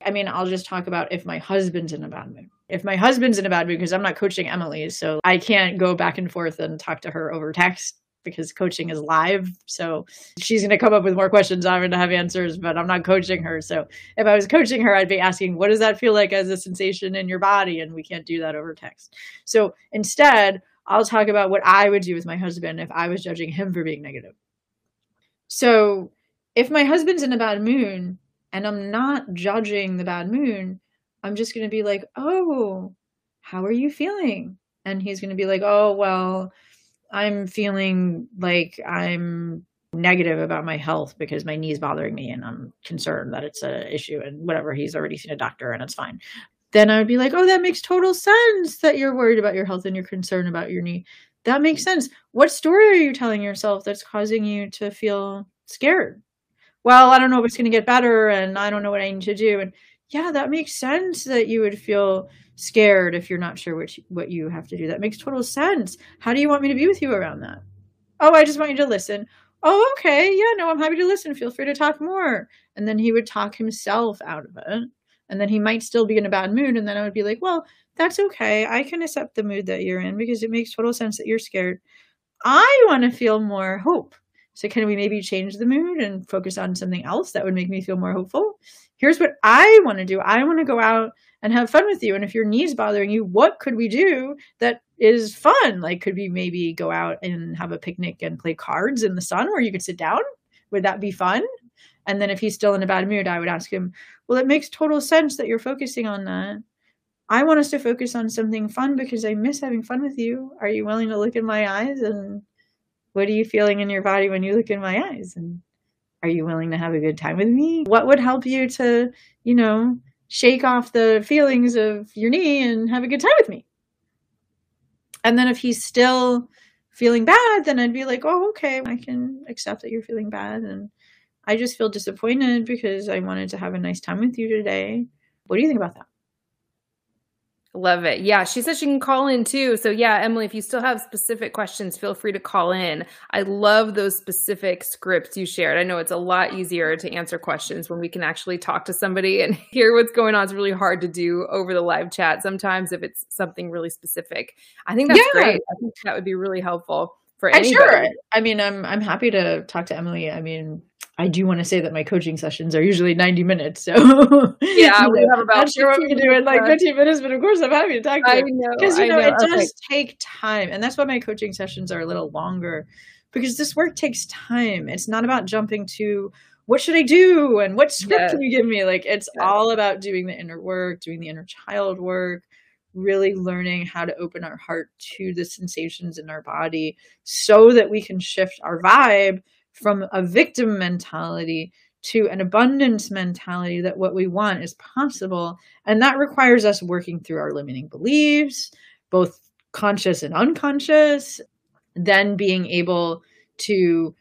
I mean, I'll just talk about if my husband's in a bad mood. If my husband's in a bad mood, because I'm not coaching Emily, so I can't go back and forth and talk to her over text because coaching is live. So she's going to come up with more questions. I'm going to have answers, but I'm not coaching her. So if I was coaching her, I'd be asking, what does that feel like as a sensation in your body? And we can't do that over text. So instead, I'll talk about what I would do with my husband if I was judging him for being negative. So if my husband's in a bad mood and I'm not judging the bad mood, I'm just going to be like, oh, how are you feeling? And he's going to be like, oh, well, I'm feeling like I'm negative about my health because my knee's bothering me and I'm concerned that it's an issue and whatever, he's already seen a doctor and it's fine. Then I would be like, oh, that makes total sense that you're worried about your health and you're concerned about your knee. That makes sense. What story are you telling yourself that's causing you to feel scared? Well, I don't know if it's going to get better and I don't know what I need to do. And yeah, that makes sense that you would feel scared if you're not sure which what you have to do. That makes total sense. How do you want me to be with you around that? Oh, I just want you to listen. Oh, okay. Yeah, no, I'm happy to listen. Feel free to talk more. And then he would talk himself out of it. And then he might still be in a bad mood. And then I would be like, well, that's okay. I can accept the mood that you're in because it makes total sense that you're scared. I want to feel more hope. So, can we maybe change the mood and focus on something else that would make me feel more hopeful? Here's what I want to do I want to go out and have fun with you. And if your knee's bothering you, what could we do that is fun. Like, could we maybe go out and have a picnic and play cards in the sun where you could sit down? Would that be fun? And then if he's still in a bad mood, I would ask him, Well, it makes total sense that you're focusing on that. I want us to focus on something fun because I miss having fun with you. Are you willing to look in my eyes? And what are you feeling in your body when you look in my eyes? And are you willing to have a good time with me? What would help you to, you know, shake off the feelings of your knee and have a good time with me? And then if he's still feeling bad, then I'd be like, oh, okay, I can accept that you're feeling bad. And I just feel disappointed because I wanted to have a nice time with you today. What do you think about that? Love it. Yeah, she says she can call in too. So, yeah, Emily, if you still have specific questions, feel free to call in. I love those specific scripts you shared. I know it's a lot easier to answer questions when we can actually talk to somebody and hear what's going on. It's really hard to do over the live chat sometimes if it's something really specific. I think that's yeah. great. I think that would be really helpful for anybody. I'm sure. I mean, I'm I'm happy to talk to Emily. I mean, I do want to say that my coaching sessions are usually 90 minutes. So yeah, we have about not sure what we can do in like 15 minutes, but of course I'm happy to talk to you. Because you know, know, it okay. does take time. And that's why my coaching sessions are a little longer because this work takes time. It's not about jumping to what should I do and what script yes. can you give me? Like it's yes. all about doing the inner work, doing the inner child work, really learning how to open our heart to the sensations in our body so that we can shift our vibe from a victim mentality to an abundance mentality that what we want is possible. And that requires us working through our limiting beliefs, both conscious and unconscious, then being able to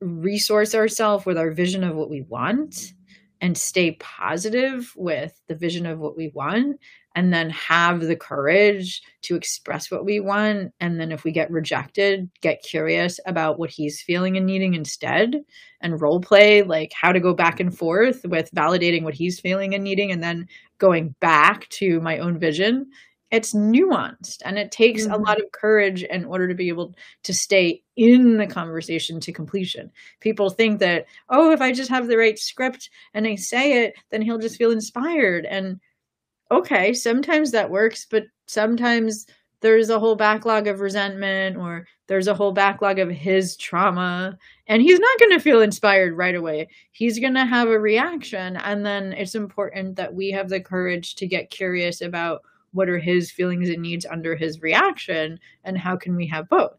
resource ourselves with our vision of what we want and stay positive with the vision of what we want and then have the courage to express what we want and then if we get rejected get curious about what he's feeling and needing instead and role play like how to go back and forth with validating what he's feeling and needing and then going back to my own vision it's nuanced and it takes mm-hmm. a lot of courage in order to be able to stay in the conversation to completion. People think that, oh, if I just have the right script and I say it, then he'll just feel inspired. And okay, sometimes that works, but sometimes there's a whole backlog of resentment or there's a whole backlog of his trauma. And he's not going to feel inspired right away. He's going to have a reaction and then it's important that we have the courage to get curious about what are his feelings and needs under his reaction and how can we have both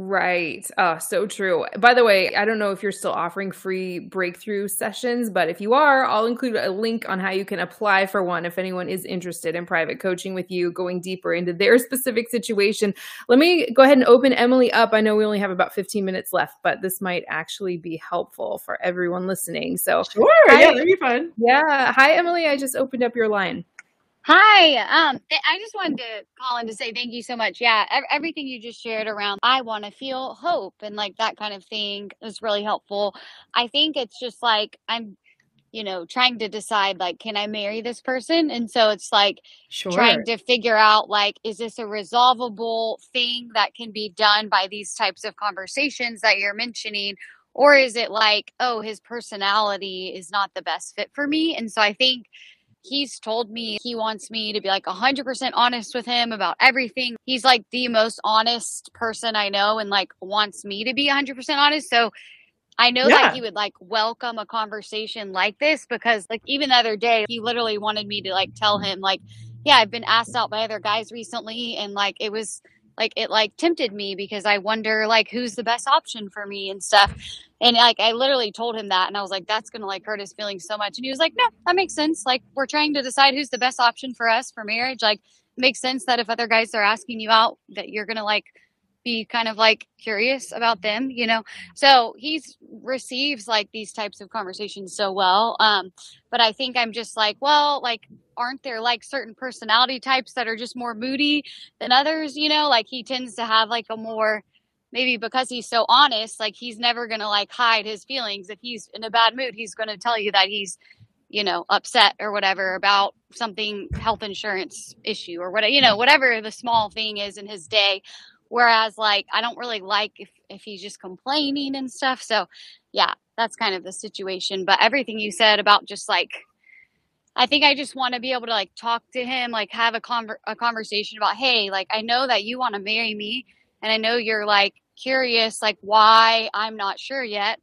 Right. Oh, so true. By the way, I don't know if you're still offering free breakthrough sessions, but if you are, I'll include a link on how you can apply for one if anyone is interested in private coaching with you, going deeper into their specific situation. Let me go ahead and open Emily up. I know we only have about 15 minutes left, but this might actually be helpful for everyone listening. So, sure. Hi, yeah, that'd be fun. Yeah. Hi, Emily. I just opened up your line. Hi. Um, I just wanted to call in to say thank you so much. Yeah, everything you just shared around I want to feel hope and like that kind of thing is really helpful. I think it's just like I'm, you know, trying to decide like, can I marry this person? And so it's like sure. trying to figure out like, is this a resolvable thing that can be done by these types of conversations that you're mentioning? Or is it like, oh, his personality is not the best fit for me? And so I think He's told me he wants me to be like 100% honest with him about everything. He's like the most honest person I know and like wants me to be 100% honest. So I know yeah. that he would like welcome a conversation like this because like even the other day he literally wanted me to like tell him like yeah, I've been asked out by other guys recently and like it was like it like tempted me because I wonder like who's the best option for me and stuff. And like I literally told him that and I was like, that's gonna like hurt his feelings so much. And he was like, No, that makes sense. Like we're trying to decide who's the best option for us for marriage. Like makes sense that if other guys are asking you out that you're gonna like be kind of like curious about them, you know. So he's receives like these types of conversations so well. Um, but I think I'm just like, well, like, aren't there like certain personality types that are just more moody than others, you know? Like he tends to have like a more maybe because he's so honest, like he's never gonna like hide his feelings. If he's in a bad mood, he's gonna tell you that he's you know upset or whatever about something health insurance issue or whatever you know whatever the small thing is in his day Whereas like I don't really like if if he's just complaining and stuff. So yeah, that's kind of the situation. But everything you said about just like I think I just want to be able to like talk to him, like have a conver- a conversation about, hey, like I know that you want to marry me, and I know you're like curious, like why I'm not sure yet.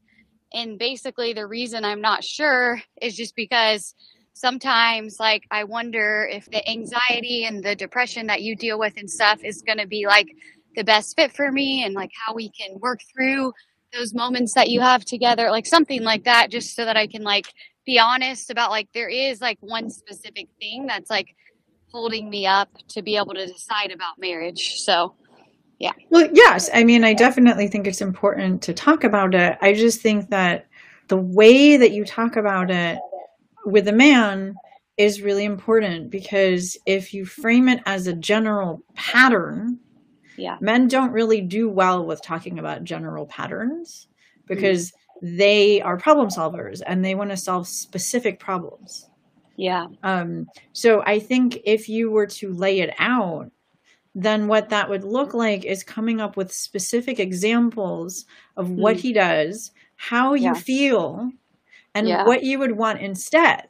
And basically, the reason I'm not sure is just because sometimes, like, I wonder if the anxiety and the depression that you deal with and stuff is going to be like the best fit for me, and like how we can work through those moments that you have together, like something like that, just so that I can like be honest about like there is like one specific thing that's like holding me up to be able to decide about marriage. So, yeah. Well, yes. I mean, I definitely think it's important to talk about it. I just think that the way that you talk about it with a man is really important because if you frame it as a general pattern, yeah. Men don't really do well with talking about general patterns because mm. they are problem solvers and they want to solve specific problems. Yeah. Um, so I think if you were to lay it out, then what that would look like is coming up with specific examples of mm. what he does, how you feel, and yeah. what you would want instead.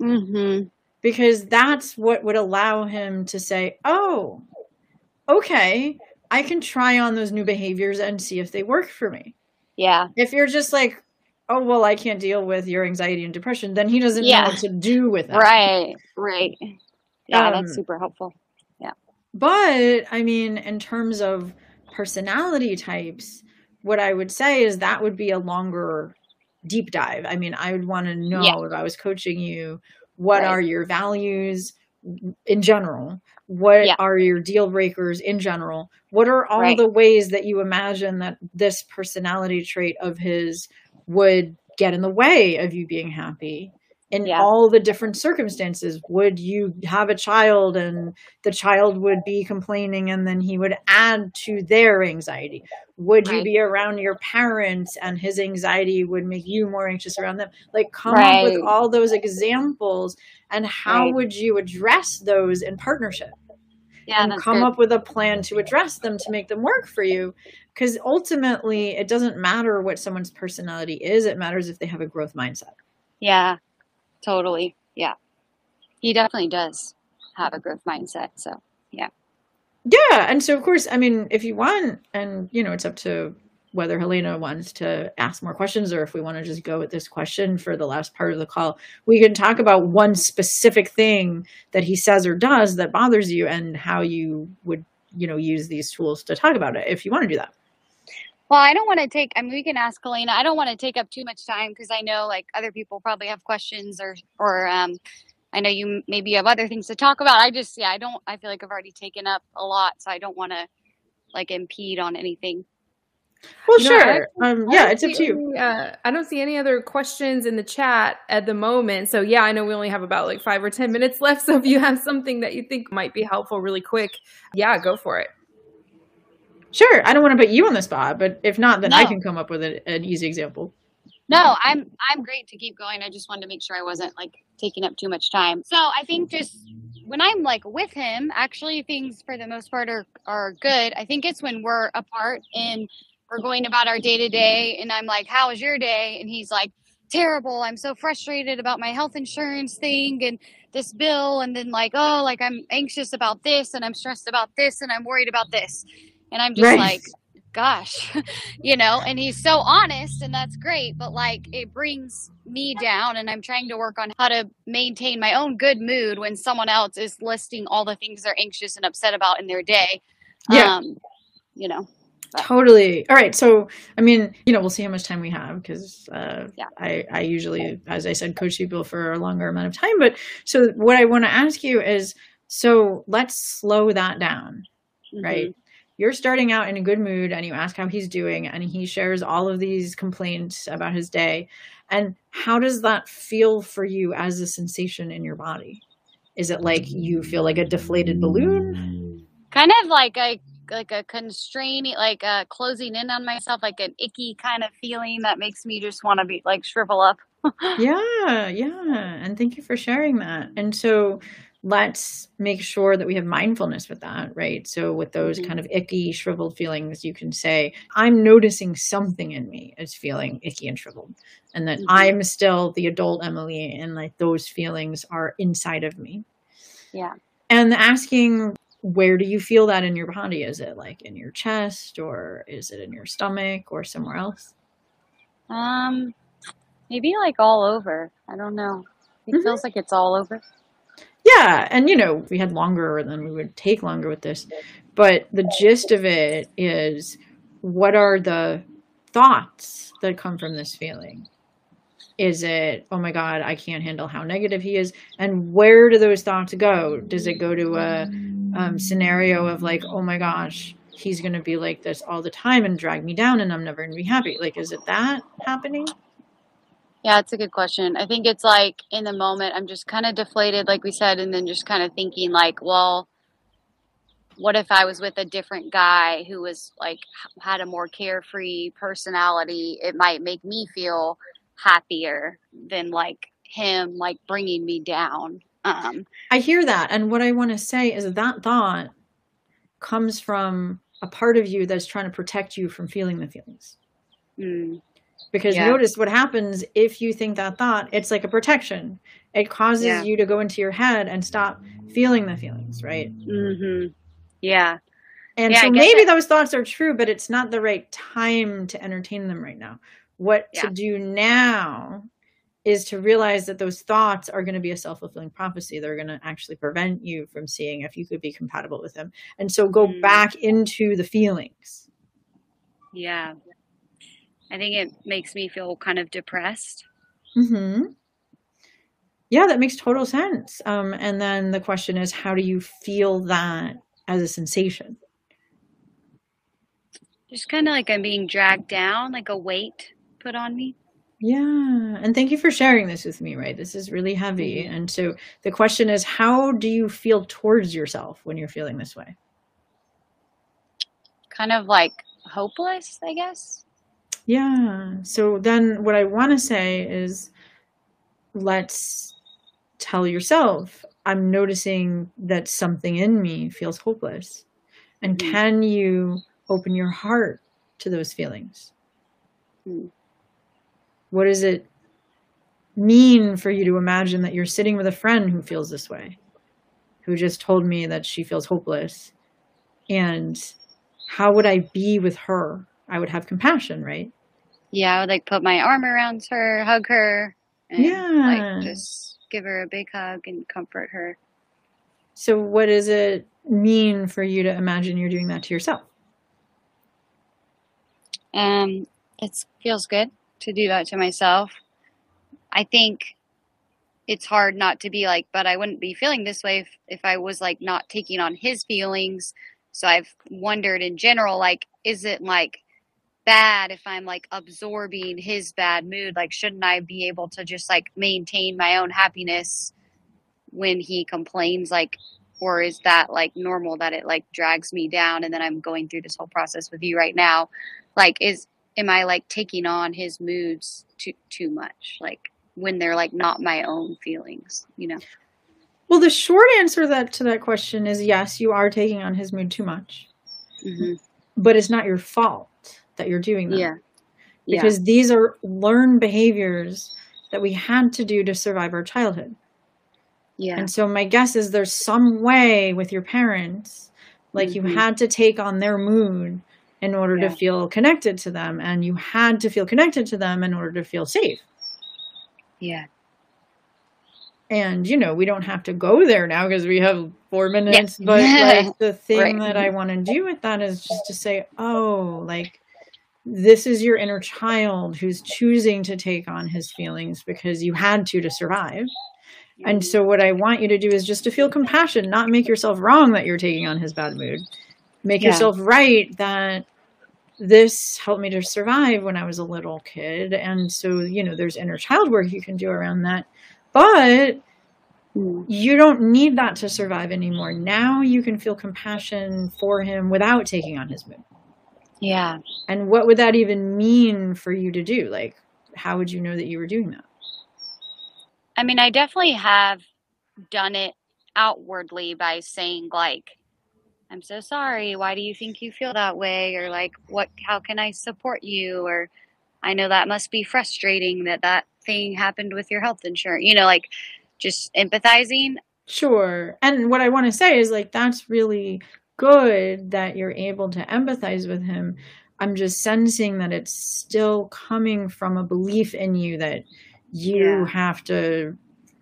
Mm-hmm. Because that's what would allow him to say, oh, okay, I can try on those new behaviors and see if they work for me. Yeah. If you're just like, oh, well, I can't deal with your anxiety and depression, then he doesn't yeah. know what to do with it. Right, right. Yeah, um, that's super helpful. Yeah. But I mean, in terms of personality types, what I would say is that would be a longer deep dive. I mean, I would want to know yeah. if I was coaching you, what right. are your values in general? What yeah. are your deal breakers in general? What are all right. the ways that you imagine that this personality trait of his would get in the way of you being happy? in yeah. all the different circumstances. Would you have a child and the child would be complaining and then he would add to their anxiety? Would right. you be around your parents and his anxiety would make you more anxious around them? Like, come right. up with all those examples and how right. would you address those in partnership? Yeah, and come good. up with a plan to address them to make them work for you. Because ultimately, it doesn't matter what someone's personality is, it matters if they have a growth mindset. Yeah, Totally. Yeah. He definitely does have a growth mindset. So, yeah. Yeah. And so, of course, I mean, if you want, and, you know, it's up to whether Helena wants to ask more questions or if we want to just go with this question for the last part of the call, we can talk about one specific thing that he says or does that bothers you and how you would, you know, use these tools to talk about it if you want to do that. Well, I don't want to take. I mean, we can ask Helena. I don't want to take up too much time because I know like other people probably have questions or or um, I know you maybe have other things to talk about. I just yeah, I don't. I feel like I've already taken up a lot, so I don't want to like impede on anything. Well, you sure. Know, I, um, yeah, it's up to you. Any, uh, I don't see any other questions in the chat at the moment. So, yeah, I know we only have about like five or 10 minutes left. So, if you have something that you think might be helpful really quick, yeah, go for it. Sure, I don't want to put you on the spot, but if not, then no. I can come up with a, an easy example. No, I'm I'm great to keep going. I just wanted to make sure I wasn't like taking up too much time. So I think just when I'm like with him, actually things for the most part are are good. I think it's when we're apart and we're going about our day to day, and I'm like, "How was your day?" And he's like, "Terrible. I'm so frustrated about my health insurance thing and this bill, and then like, oh, like I'm anxious about this, and I'm stressed about this, and I'm worried about this." And I'm just right. like, gosh, you know, and he's so honest and that's great, but like it brings me down and I'm trying to work on how to maintain my own good mood when someone else is listing all the things they're anxious and upset about in their day. Yeah. Um, you know. But. Totally. All right. So, I mean, you know, we'll see how much time we have because uh, yeah. I, I usually, as I said, coach people for a longer amount of time. But so, what I want to ask you is so let's slow that down, mm-hmm. right? you're starting out in a good mood and you ask how he's doing and he shares all of these complaints about his day and how does that feel for you as a sensation in your body is it like you feel like a deflated balloon kind of like a like a constraining like a closing in on myself like an icky kind of feeling that makes me just want to be like shrivel up yeah yeah and thank you for sharing that and so let's make sure that we have mindfulness with that, right? So, with those Mhm. kind of icky, shriveled feelings, you can say, I'm noticing something in me is feeling icky and shriveled, and that Mhm. I'm still the adult Emily, and like those feelings are inside of me. Yeah. And asking, where do you feel that in your body? Is it like in your chest, or is it in your stomach, or somewhere else? Um, maybe like all over. I don't know. It Mhm. feels like it's all over. Yeah, and you know, we had longer, then we would take longer with this. But the gist of it is what are the thoughts that come from this feeling? Is it, oh my God, I can't handle how negative he is? And where do those thoughts go? Does it go to a um, scenario of like, oh my gosh, he's going to be like this all the time and drag me down and I'm never going to be happy? Like, is it that happening? Yeah, it's a good question. I think it's like in the moment, I'm just kind of deflated, like we said, and then just kind of thinking, like, well, what if I was with a different guy who was like had a more carefree personality? It might make me feel happier than like him, like bringing me down. Um, I hear that. And what I want to say is that thought comes from a part of you that's trying to protect you from feeling the feelings. mm, Because Yeah. notice what happens if you think that thought, it's like a protection. It causes Yeah. you to go into your head and stop feeling the feelings, right? Mm-hmm. Yeah. And Yeah, so maybe it- those thoughts are true, but it's not the right time to entertain them right now. What to do now is to realize that those thoughts are going to be a self fulfilling prophecy. They're going to actually prevent you from seeing if you could be compatible with them. And so go Mm. back into the feelings. Yeah. I think it makes me feel kind of depressed. hmm Yeah, that makes total sense. Um, and then the question is, how do you feel that as a sensation? Just kind of like I'm being dragged down, like a weight put on me. Yeah, and thank you for sharing this with me, right? This is really heavy. Mhm. And so the question is, how do you feel towards yourself when you're feeling this way? Kind of like hopeless, I guess. Yeah. So then what I want to say is let's tell yourself, I'm noticing that something in me feels hopeless. And Mhm. can you open your heart to those feelings? Hmm. What does it mean for you to imagine that you're sitting with a friend who feels this way, who just told me that she feels hopeless? And how would I be with her? I would have compassion, right? Yeah, I would like put my arm around her, hug her, and Yeah. like just give her a big hug and comfort her. So, what does it mean for you to imagine you're doing that to yourself? Um, it feels good to do that to myself. I think it's hard not to be like, but I wouldn't be feeling this way if, if I was like not taking on his feelings. So I've wondered in general, like, is it like bad if I'm like absorbing his bad mood? Like, shouldn't I be able to just like maintain my own happiness when he complains? Like, or is that like normal that it like drags me down and then I'm going through this whole process with you right now? Like, is am I like taking on his moods too too much? Like when they're like not my own feelings, you know? Well, the short answer that to that question is yes, you are taking on his mood too much, hmm but it's not your fault that you're doing that. Yeah. Yeah. Because these are learned behaviors that we had to do to survive our childhood. Yeah. And so my guess is there's some way with your parents, like you Mhm. had to take on their mood in order Yeah. to feel connected to them, and you had to feel connected to them in order to feel safe. Yeah. And you know, we don't have to go there now because we have four minutes. But like the thing Right. that I want to do with that is just to say, oh, like this is your inner child who's choosing to take on his feelings because you had to to survive. And so what I want you to do is just to feel compassion, not make yourself wrong that you're taking on his bad mood. Make Yeah. yourself right that this helped me to survive when I was a little kid. And so, you know, there's inner child work you can do around that. But you don't need that to survive anymore. Now you can feel compassion for him without taking on his mood. Yeah. And what would that even mean for you to do? Like, how would you know that you were doing that? I mean, I definitely have done it outwardly by saying like i'm so sorry why do you think you feel that way or like what how can i support you or i know that must be frustrating that that thing happened with your health insurance you know like just empathizing Sure. And what I want to say is like that's really good that you're able to empathize with him. I'm just sensing that it's still coming from a belief in you that you Yeah. have to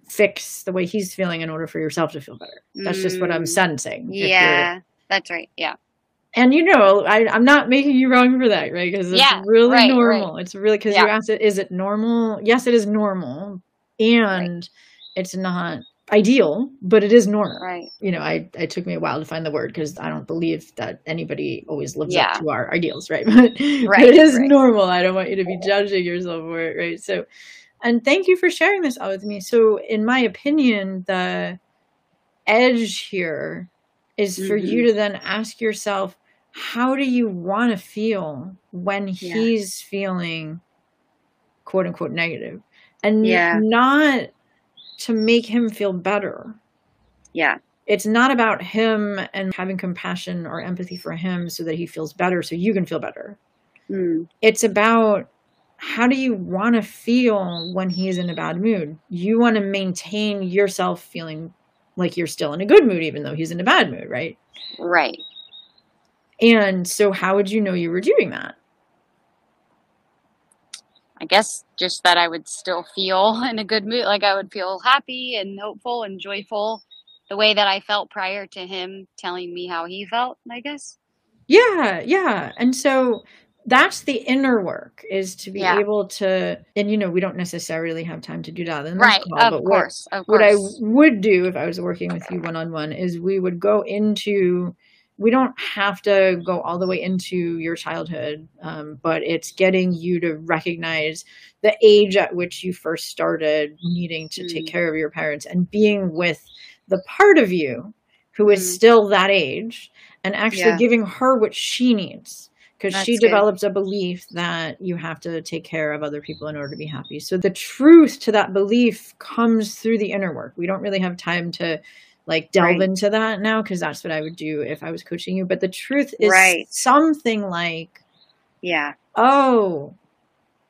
fix the way he's feeling in order for yourself to feel better. That's just what I'm Mm, sensing. yeah that's right yeah And you know, I, I'm not making you wrong for that, right? Because it's Yeah, really right, right. normal. It's really because you asked it, is it normal? Yes, it is normal. And it's not ideal, but it is normal. right you know, I it took me a while to find the word because I don't believe that anybody always lives Yeah. up to our ideals, right? But, but Right, it is right. normal. I don't want you to be judging yourself for it, right? So, and thank you for sharing this out with me. So, in my opinion, the edge here is for Mm-hmm. you to then ask yourself, how do you want to feel when Yeah. he's feeling quote unquote negative? And Yeah. not to make him feel better yeah it's not about him and having compassion or empathy for him so that he feels better so you can feel better. mm, It's about how do you want to feel when he's in a bad mood? You want to maintain yourself feeling like you're still in a good mood even though he's in a bad mood, right? right And so how would you know you were doing that? I guess just that I would still feel in a good mood, like I would feel happy and hopeful and joyful the way that I felt prior to him telling me how he felt, I guess. Yeah, yeah. And so that's the inner work is to be Yeah. able to and you know, we don't necessarily have time to do that in this Right, call, of but what- course, what I would do if I was working with you one on one is we would go into we don't have to go all the way into your childhood, um, but it's getting you to recognize the age at which you first started needing to take Mm. care of your parents and being with the part of you who is Mm. still that age and actually Yeah. giving her what she needs because she good. develops a belief that you have to take care of other people in order to be happy. So the truth to that belief comes through the inner work. We don't really have time to like delve Right. into that now because that's what I would do if I was coaching you. But the truth is Right. something like, Yeah. oh,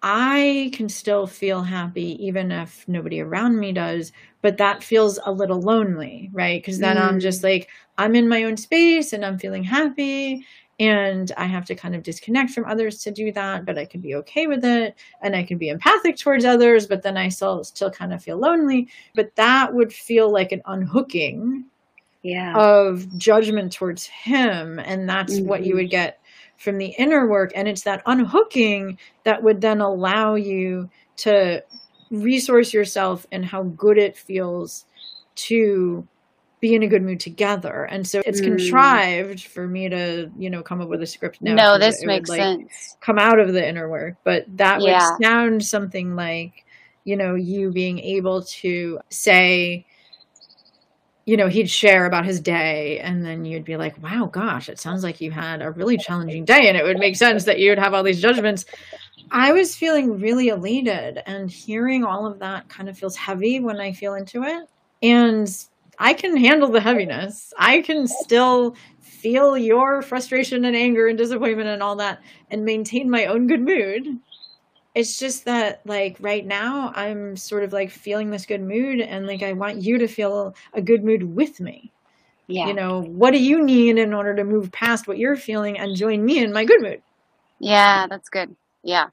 I can still feel happy even if nobody around me does, but that feels a little lonely, right? Because then I'm Mm. just like, I'm in my own space and I'm feeling happy and I have to kind of disconnect from others to do that, but I can be okay with it and I can be empathic towards others, but then I still still kind of feel lonely. But that would feel like an unhooking Yeah. of judgment towards him and that's what you Mhm. would get from the inner work and it's that unhooking that would then allow you to resource yourself and how good it feels to be in a good mood together and so it's Mm. contrived for me to you know come up with a script now no, this it would, makes like, sense. come out of the inner work but that Yeah. would sound something like you know you being able to say you know he'd share about his day and then you'd be like wow gosh it sounds like you had a really challenging day and it would make sense that you would have all these judgments i was feeling really elated and hearing all of that kind of feels heavy when i feel into it and i can handle the heaviness i can still feel your frustration and anger and disappointment and all that and maintain my own good mood it's just that like right now i'm sort of like feeling this good mood and like i want you to feel a good mood with me Yeah. you know what do you need in order to move past what you're feeling and join me in my good mood yeah, that's good. Yeah.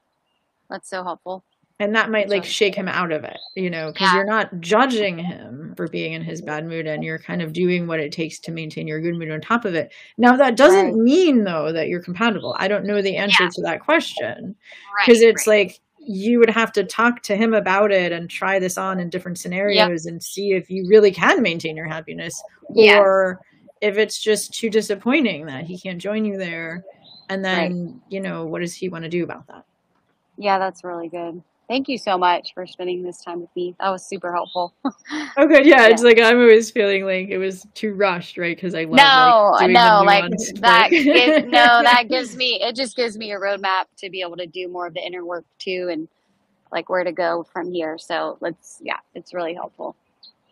That's so helpful. And that might like shake him out of it you know because Yeah. you're not judging him for being in his bad mood and you're kind of doing what it takes to maintain your good mood on top of it now that doesn't Right. mean though that you're compatible i don't know the answer Yeah. to that question Right. because it's right. like you would have to talk to him about it and try this on in different scenarios and see if you really can maintain your happiness Yeah. or if it's just too disappointing that he can't join you there and then you know what does he want to do about that Yeah, that's really good. Thank you so much for spending this time with me. That was super helpful. oh good yeah, it's like i'm always feeling like it was too rushed right because i love no, like, no, like that. Gives, no, that gives me. It just gives me a roadmap to be able to do more of the inner work too, and like where to go from here. So let's. Yeah, it's really helpful.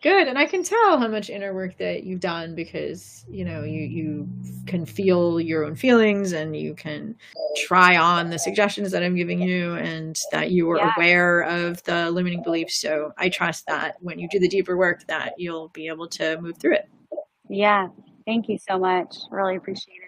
Good. And i can tell how much inner work that you've done because you know you you can feel your own feelings and you can try on the suggestions that i'm giving you and that you are yeah. aware of the limiting beliefs. So i trust that when you do the deeper work that you'll be able to move through it. Yeah. Thank you so much. Really appreciate it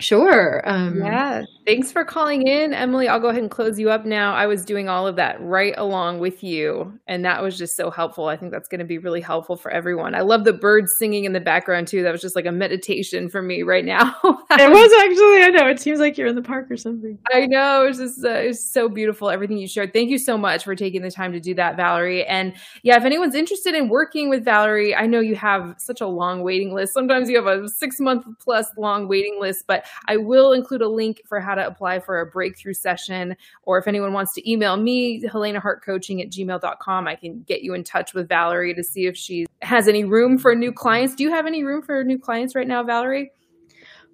Sure. Um, yeah. Thanks for calling in, Emily. I'll go ahead and close you up now. I was doing all of that right along with you, and that was just so helpful. I think that's going to be really helpful for everyone. I love the birds singing in the background too. That was just like a meditation for me right now. it was actually. I know. It seems like you're in the park or something. I know. It's just uh, it's so beautiful everything you shared. Thank you so much for taking the time to do that, Valerie. And yeah, if anyone's interested in working with Valerie, I know you have such a long waiting list. Sometimes you have a six month plus long waiting list, but I will include a link for how to apply for a breakthrough session. Or if anyone wants to email me, Helena Hart Coaching at gmail.com, I can get you in touch with Valerie to see if she has any room for new clients. Do you have any room for new clients right now, Valerie?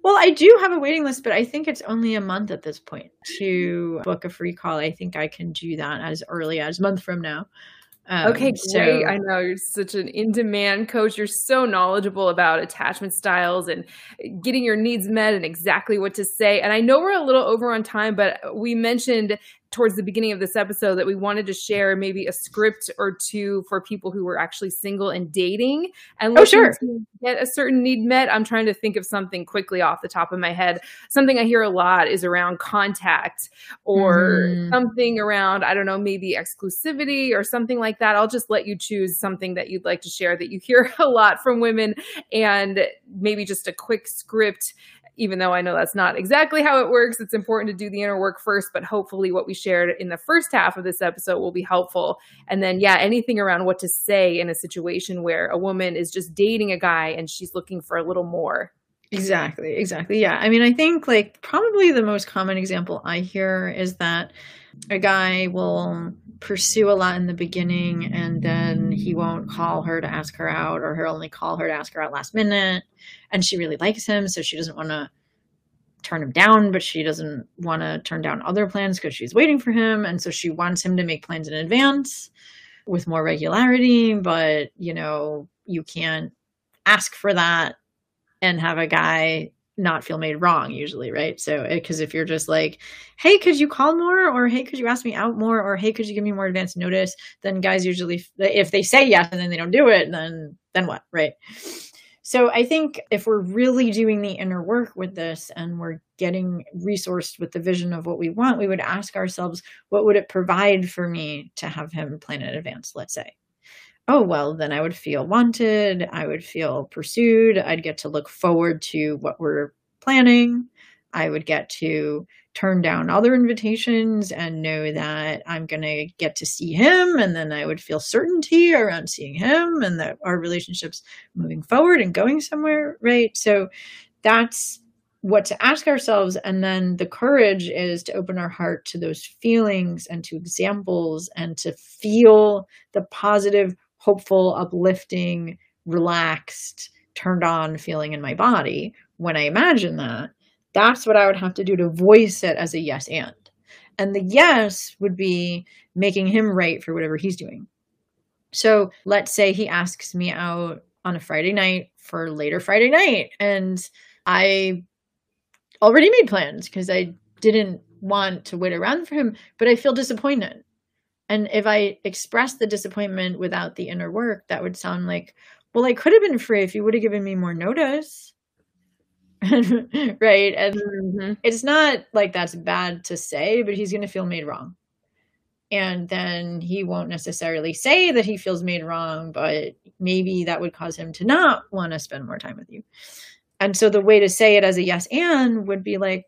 Well, I do have a waiting list, but I think it's only a month at this point to book a free call. I think I can do that as early as a month from now. Um, okay, great. So, I know you're such an in demand coach. You're so knowledgeable about attachment styles and getting your needs met and exactly what to say. And I know we're a little over on time, but we mentioned towards the beginning of this episode that we wanted to share maybe a script or two for people who were actually single and dating and oh, sure. get a certain need met. I'm trying to think of something quickly off the top of my head. Something I hear a lot is around contact or mm. something around, I don't know, maybe exclusivity or something like that. I'll just let you choose something that you'd like to share that you hear a lot from women and maybe just a quick script even though I know that's not exactly how it works, it's important to do the inner work first. But hopefully, what we shared in the first half of this episode will be helpful. And then, yeah, anything around what to say in a situation where a woman is just dating a guy and she's looking for a little more. Exactly, exactly. Yeah. I mean, I think like probably the most common example I hear is that a guy will pursue a lot in the beginning and then he won't call her to ask her out or he'll only call her to ask her out last minute. And she really likes him so she doesn't want to turn him down but she doesn't want to turn down other plans because she's waiting for him. And so she wants him to make plans in advance with more regularity but you know you can't ask for that and have a guy not feel made wrong usually right? So eh, because if you're just like hey could you call more? Or hey could you ask me out more? Or hey could you give me more advance notice? Then guys usually if they say yes and then they don't do it then then what right? So i think if we're really doing the inner work with this and we're getting resourced with the vision of what we want we would ask ourselves what would it provide for me to have him plan in advance let's say oh, well, then I would feel wanted. I would feel pursued. I'd get to look forward to what we're planning. I would get to turn down other invitations and know that I'm going to get to see him. And then I would feel certainty around seeing him and that our relationship's moving forward and going somewhere. Right. So that's what to ask ourselves. And then the courage is to open our heart to those feelings and to examples and to feel the positive hopeful, uplifting, relaxed, turned on feeling in my body when I imagine that, that's what I would have to do to voice it as a yes and. And the yes would be making him right for whatever he's doing. So let's say he asks me out on a Friday night for later Friday night, and I already made plans because I didn't want to wait around for him, but I feel disappointed. And if I express the disappointment without the inner work, that would sound like, well, I could have been free if you would have given me more notice. right. And mm-hmm. it's not like that's bad to say, but he's going to feel made wrong. And then he won't necessarily say that he feels made wrong, but maybe that would cause him to not want to spend more time with you. And so the way to say it as a yes and would be like,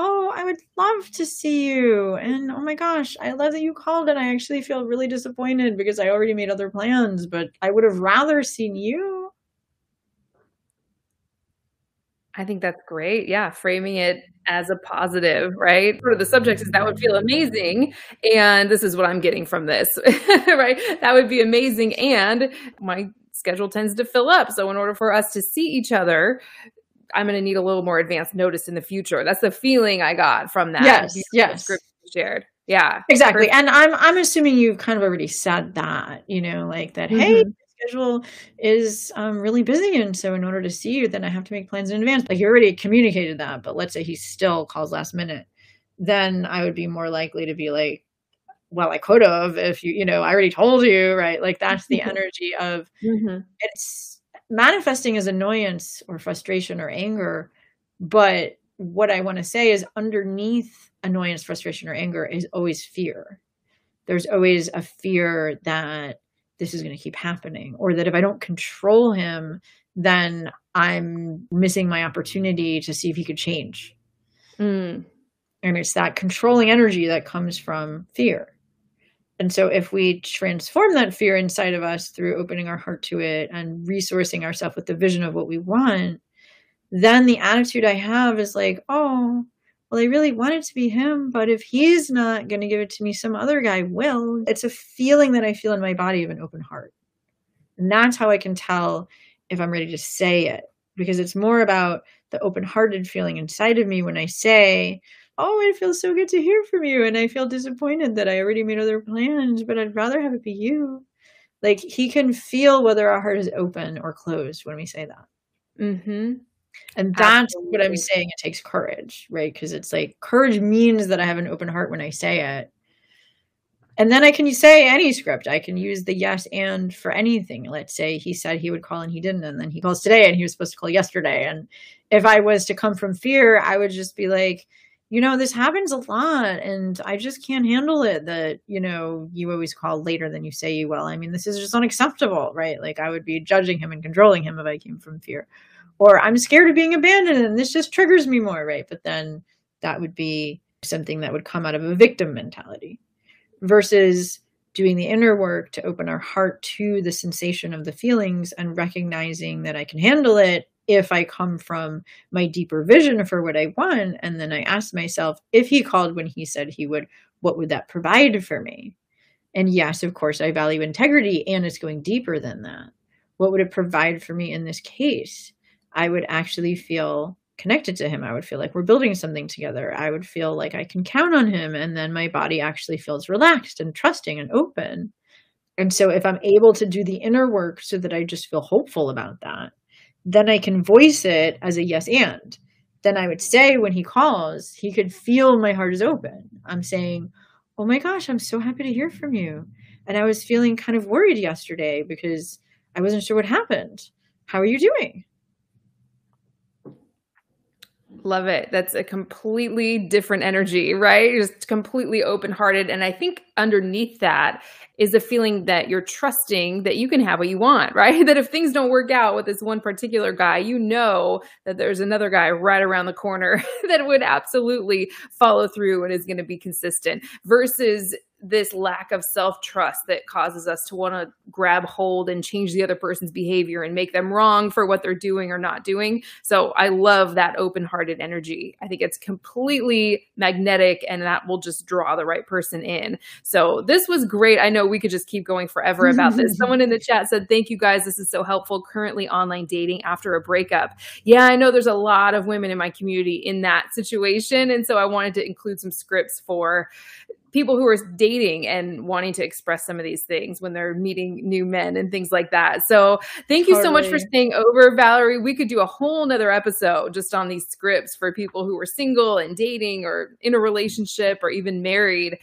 oh, I would love to see you. And oh my gosh, I love that you called. And I actually feel really disappointed because I already made other plans, but I would have rather seen you. I think that's great. Yeah, framing it as a positive, right? Sort of the subject is that would feel amazing. And this is what I'm getting from this, right? That would be amazing. And my schedule tends to fill up. So, in order for us to see each other, I'm going to need a little more advanced notice in the future. That's the feeling I got from that. Yes, yes. Shared. Yeah. Exactly. Perfect. And I'm I'm assuming you've kind of already said that, you know, like that, mm-hmm. hey, schedule is um, really busy. And so in order to see you, then I have to make plans in advance. Like you already communicated that, but let's say he still calls last minute, then I would be more likely to be like, well, I could have if you, you know, I already told you, right? Like that's the energy of mm-hmm. it's manifesting as annoyance or frustration or anger. But what I want to say is underneath annoyance, frustration, or anger is always fear. There's always a fear that this is going to keep happening, or that if I don't control him, then I'm missing my opportunity to see if he could change. Mm. And it's that controlling energy that comes from fear. And so, if we transform that fear inside of us through opening our heart to it and resourcing ourselves with the vision of what we want, then the attitude I have is like, oh, well, I really want it to be him, but if he's not going to give it to me, some other guy will. It's a feeling that I feel in my body of an open heart. And that's how I can tell if I'm ready to say it, because it's more about the open hearted feeling inside of me when I say, oh, it feels so good to hear from you. And I feel disappointed that I already made other plans, but I'd rather have it be you. Like he can feel whether our heart is open or closed when we say that. Mm-hmm. And that's Absolutely. what I'm saying. It takes courage, right? Because it's like courage means that I have an open heart when I say it. And then I can say any script. I can use the yes and for anything. Let's say he said he would call and he didn't, and then he calls today and he was supposed to call yesterday. And if I was to come from fear, I would just be like, you know, this happens a lot and I just can't handle it that, you know, you always call later than you say you will. I mean, this is just unacceptable, right? Like I would be judging him and controlling him if I came from fear. Or I'm scared of being abandoned and this just triggers me more, right? But then that would be something that would come out of a victim mentality versus doing the inner work to open our heart to the sensation of the feelings and recognizing that I can handle it if I come from my deeper vision for what I want. And then I ask myself, if he called when he said he would, what would that provide for me? And yes, of course, I value integrity and it's going deeper than that. What would it provide for me in this case? I would actually feel connected to him. I would feel like we're building something together. I would feel like I can count on him. And then my body actually feels relaxed and trusting and open. And so if I'm able to do the inner work so that I just feel hopeful about that, then I can voice it as a yes and. Then I would say when he calls, he could feel my heart is open. I'm saying, Oh my gosh, I'm so happy to hear from you. And I was feeling kind of worried yesterday because I wasn't sure what happened. How are you doing? Love it. That's a completely different energy, right? Just completely open hearted. And I think underneath that is a feeling that you're trusting that you can have what you want, right? That if things don't work out with this one particular guy, you know that there's another guy right around the corner that would absolutely follow through and is going to be consistent versus this lack of self trust that causes us to want to grab hold and change the other person's behavior and make them wrong for what they're doing or not doing. So I love that open hearted energy. I think it's completely magnetic and that will just draw the right person in. So this was great. I know we could just keep going forever about this. Someone in the chat said, Thank you guys. This is so helpful. Currently online dating after a breakup. Yeah, I know there's a lot of women in my community in that situation. And so I wanted to include some scripts for people who are dating and wanting to express some of these things when they're meeting new men and things like that. So thank totally. you so much for staying over, Valerie. We could do a whole nother episode just on these scripts for people who are single and dating or in a relationship or even married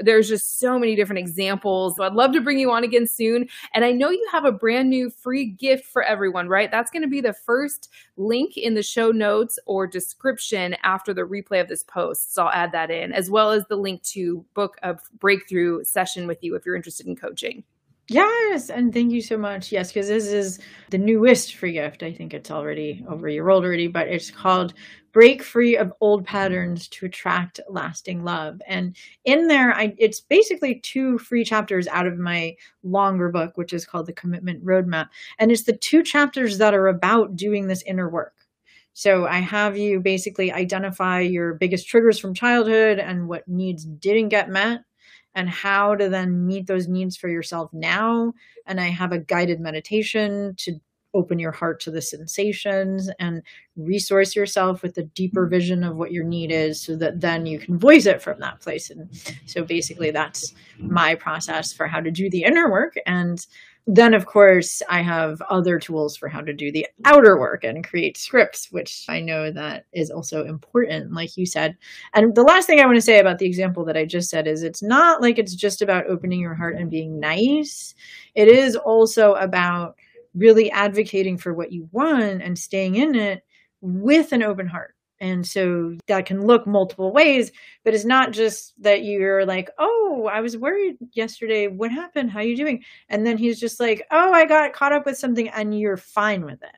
there's just so many different examples. So I'd love to bring you on again soon. And I know you have a brand new free gift for everyone, right? That's going to be the first link in the show notes or description after the replay of this post. So I'll add that in, as well as the link to book a breakthrough session with you if you're interested in coaching. Yes, and thank you so much. Yes, because this is the newest free gift. I think it's already over a year old already, but it's called Break Free of Old Patterns to Attract Lasting Love. And in there, I, it's basically two free chapters out of my longer book, which is called The Commitment Roadmap. And it's the two chapters that are about doing this inner work. So I have you basically identify your biggest triggers from childhood and what needs didn't get met and how to then meet those needs for yourself now. And I have a guided meditation to open your heart to the sensations and resource yourself with a deeper mm. vision of what your need is so that then you can voice it from that place. And so basically that's mm. my process for how to do the inner work. And then of course i have other tools for how to do the outer work and create scripts which i know that is also important like you said. And the last thing i want to say about the example that i just said is it's not like it's just about opening your heart and being nice. It is also about really advocating for what you want and staying in it with an open heart and so that can look multiple ways, but it's not just that you're like, "Oh, I was worried yesterday. What happened? How are you doing?" And then he's just like, "Oh, I got caught up with something," and you're fine with it.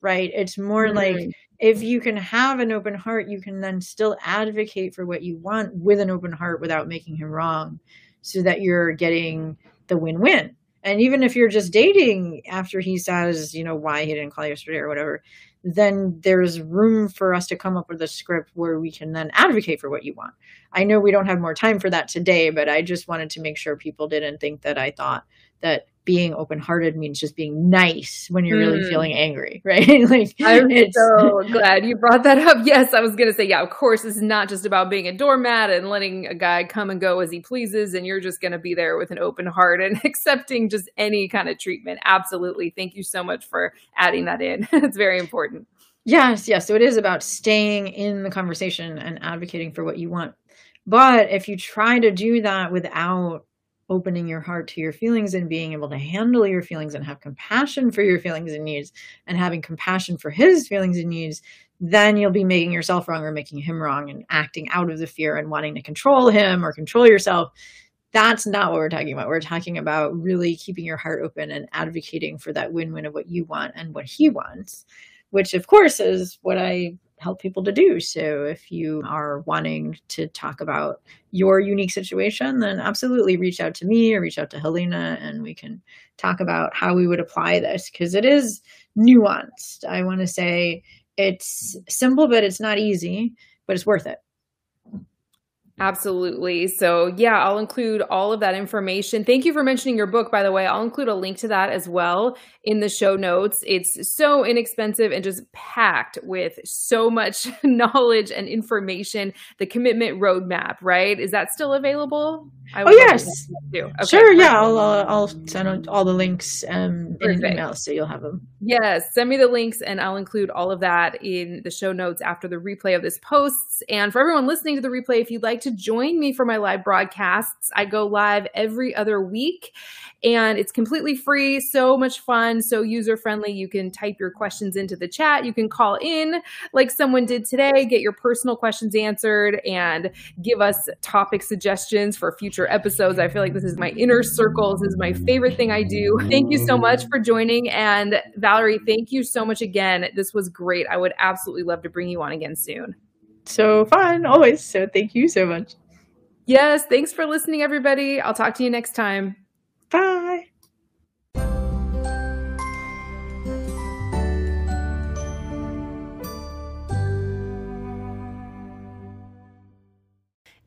Right? It's more mm-hmm. like if you can have an open heart, you can then still advocate for what you want with an open heart without making him wrong, so that you're getting the win-win. And even if you're just dating after he says, you know, why he didn't call yesterday or whatever, then there's room for us to come up with a script where we can then advocate for what you want. I know we don't have more time for that today, but I just wanted to make sure people didn't think that I thought that being open hearted means just being nice when you're mm. really feeling angry, right? like I'm so glad you brought that up. Yes, I was gonna say, yeah, of course, this is not just about being a doormat and letting a guy come and go as he pleases, and you're just gonna be there with an open heart and accepting just any kind of treatment. Absolutely. Thank you so much for adding that in. it's very important. Yes, yes. So it is about staying in the conversation and advocating for what you want. But if you try to do that without opening your heart to your feelings and being able to handle your feelings and have compassion for your feelings and needs and having compassion for his feelings and needs, then you'll be making yourself wrong or making him wrong and acting out of the fear and wanting to control him or control yourself. That's not what we're talking about. We're talking about really keeping your heart open and advocating for that win win of what you want and what he wants, which, of course, is what I help people to do. So if you are wanting to talk about your unique situation, then absolutely reach out to me or reach out to Helena and we can talk about how we would apply this because it is nuanced. I want to say it's simple, but it's not easy, but it's worth it. Absolutely. So, yeah, I'll include all of that information. Thank you for mentioning your book, by the way. I'll include a link to that as well in the show notes. It's so inexpensive and just packed with so much knowledge and information. The commitment roadmap, right? Is that still available? oh, yes. Okay, sure. Yeah. I'll, uh, I'll send all the links um, in email so you'll have them. Yes. Send me the links and I'll include all of that in the show notes after the replay of this post. And for everyone listening to the replay, if you'd like to to join me for my live broadcasts. I go live every other week and it's completely free. So much fun, so user friendly. You can type your questions into the chat. You can call in like someone did today, get your personal questions answered, and give us topic suggestions for future episodes. I feel like this is my inner circle. This is my favorite thing I do. Thank you so much for joining. And Valerie, thank you so much again. This was great. I would absolutely love to bring you on again soon so fun always. So thank you so much. Yes. Thanks for listening, everybody. I'll talk to you next time. Bye.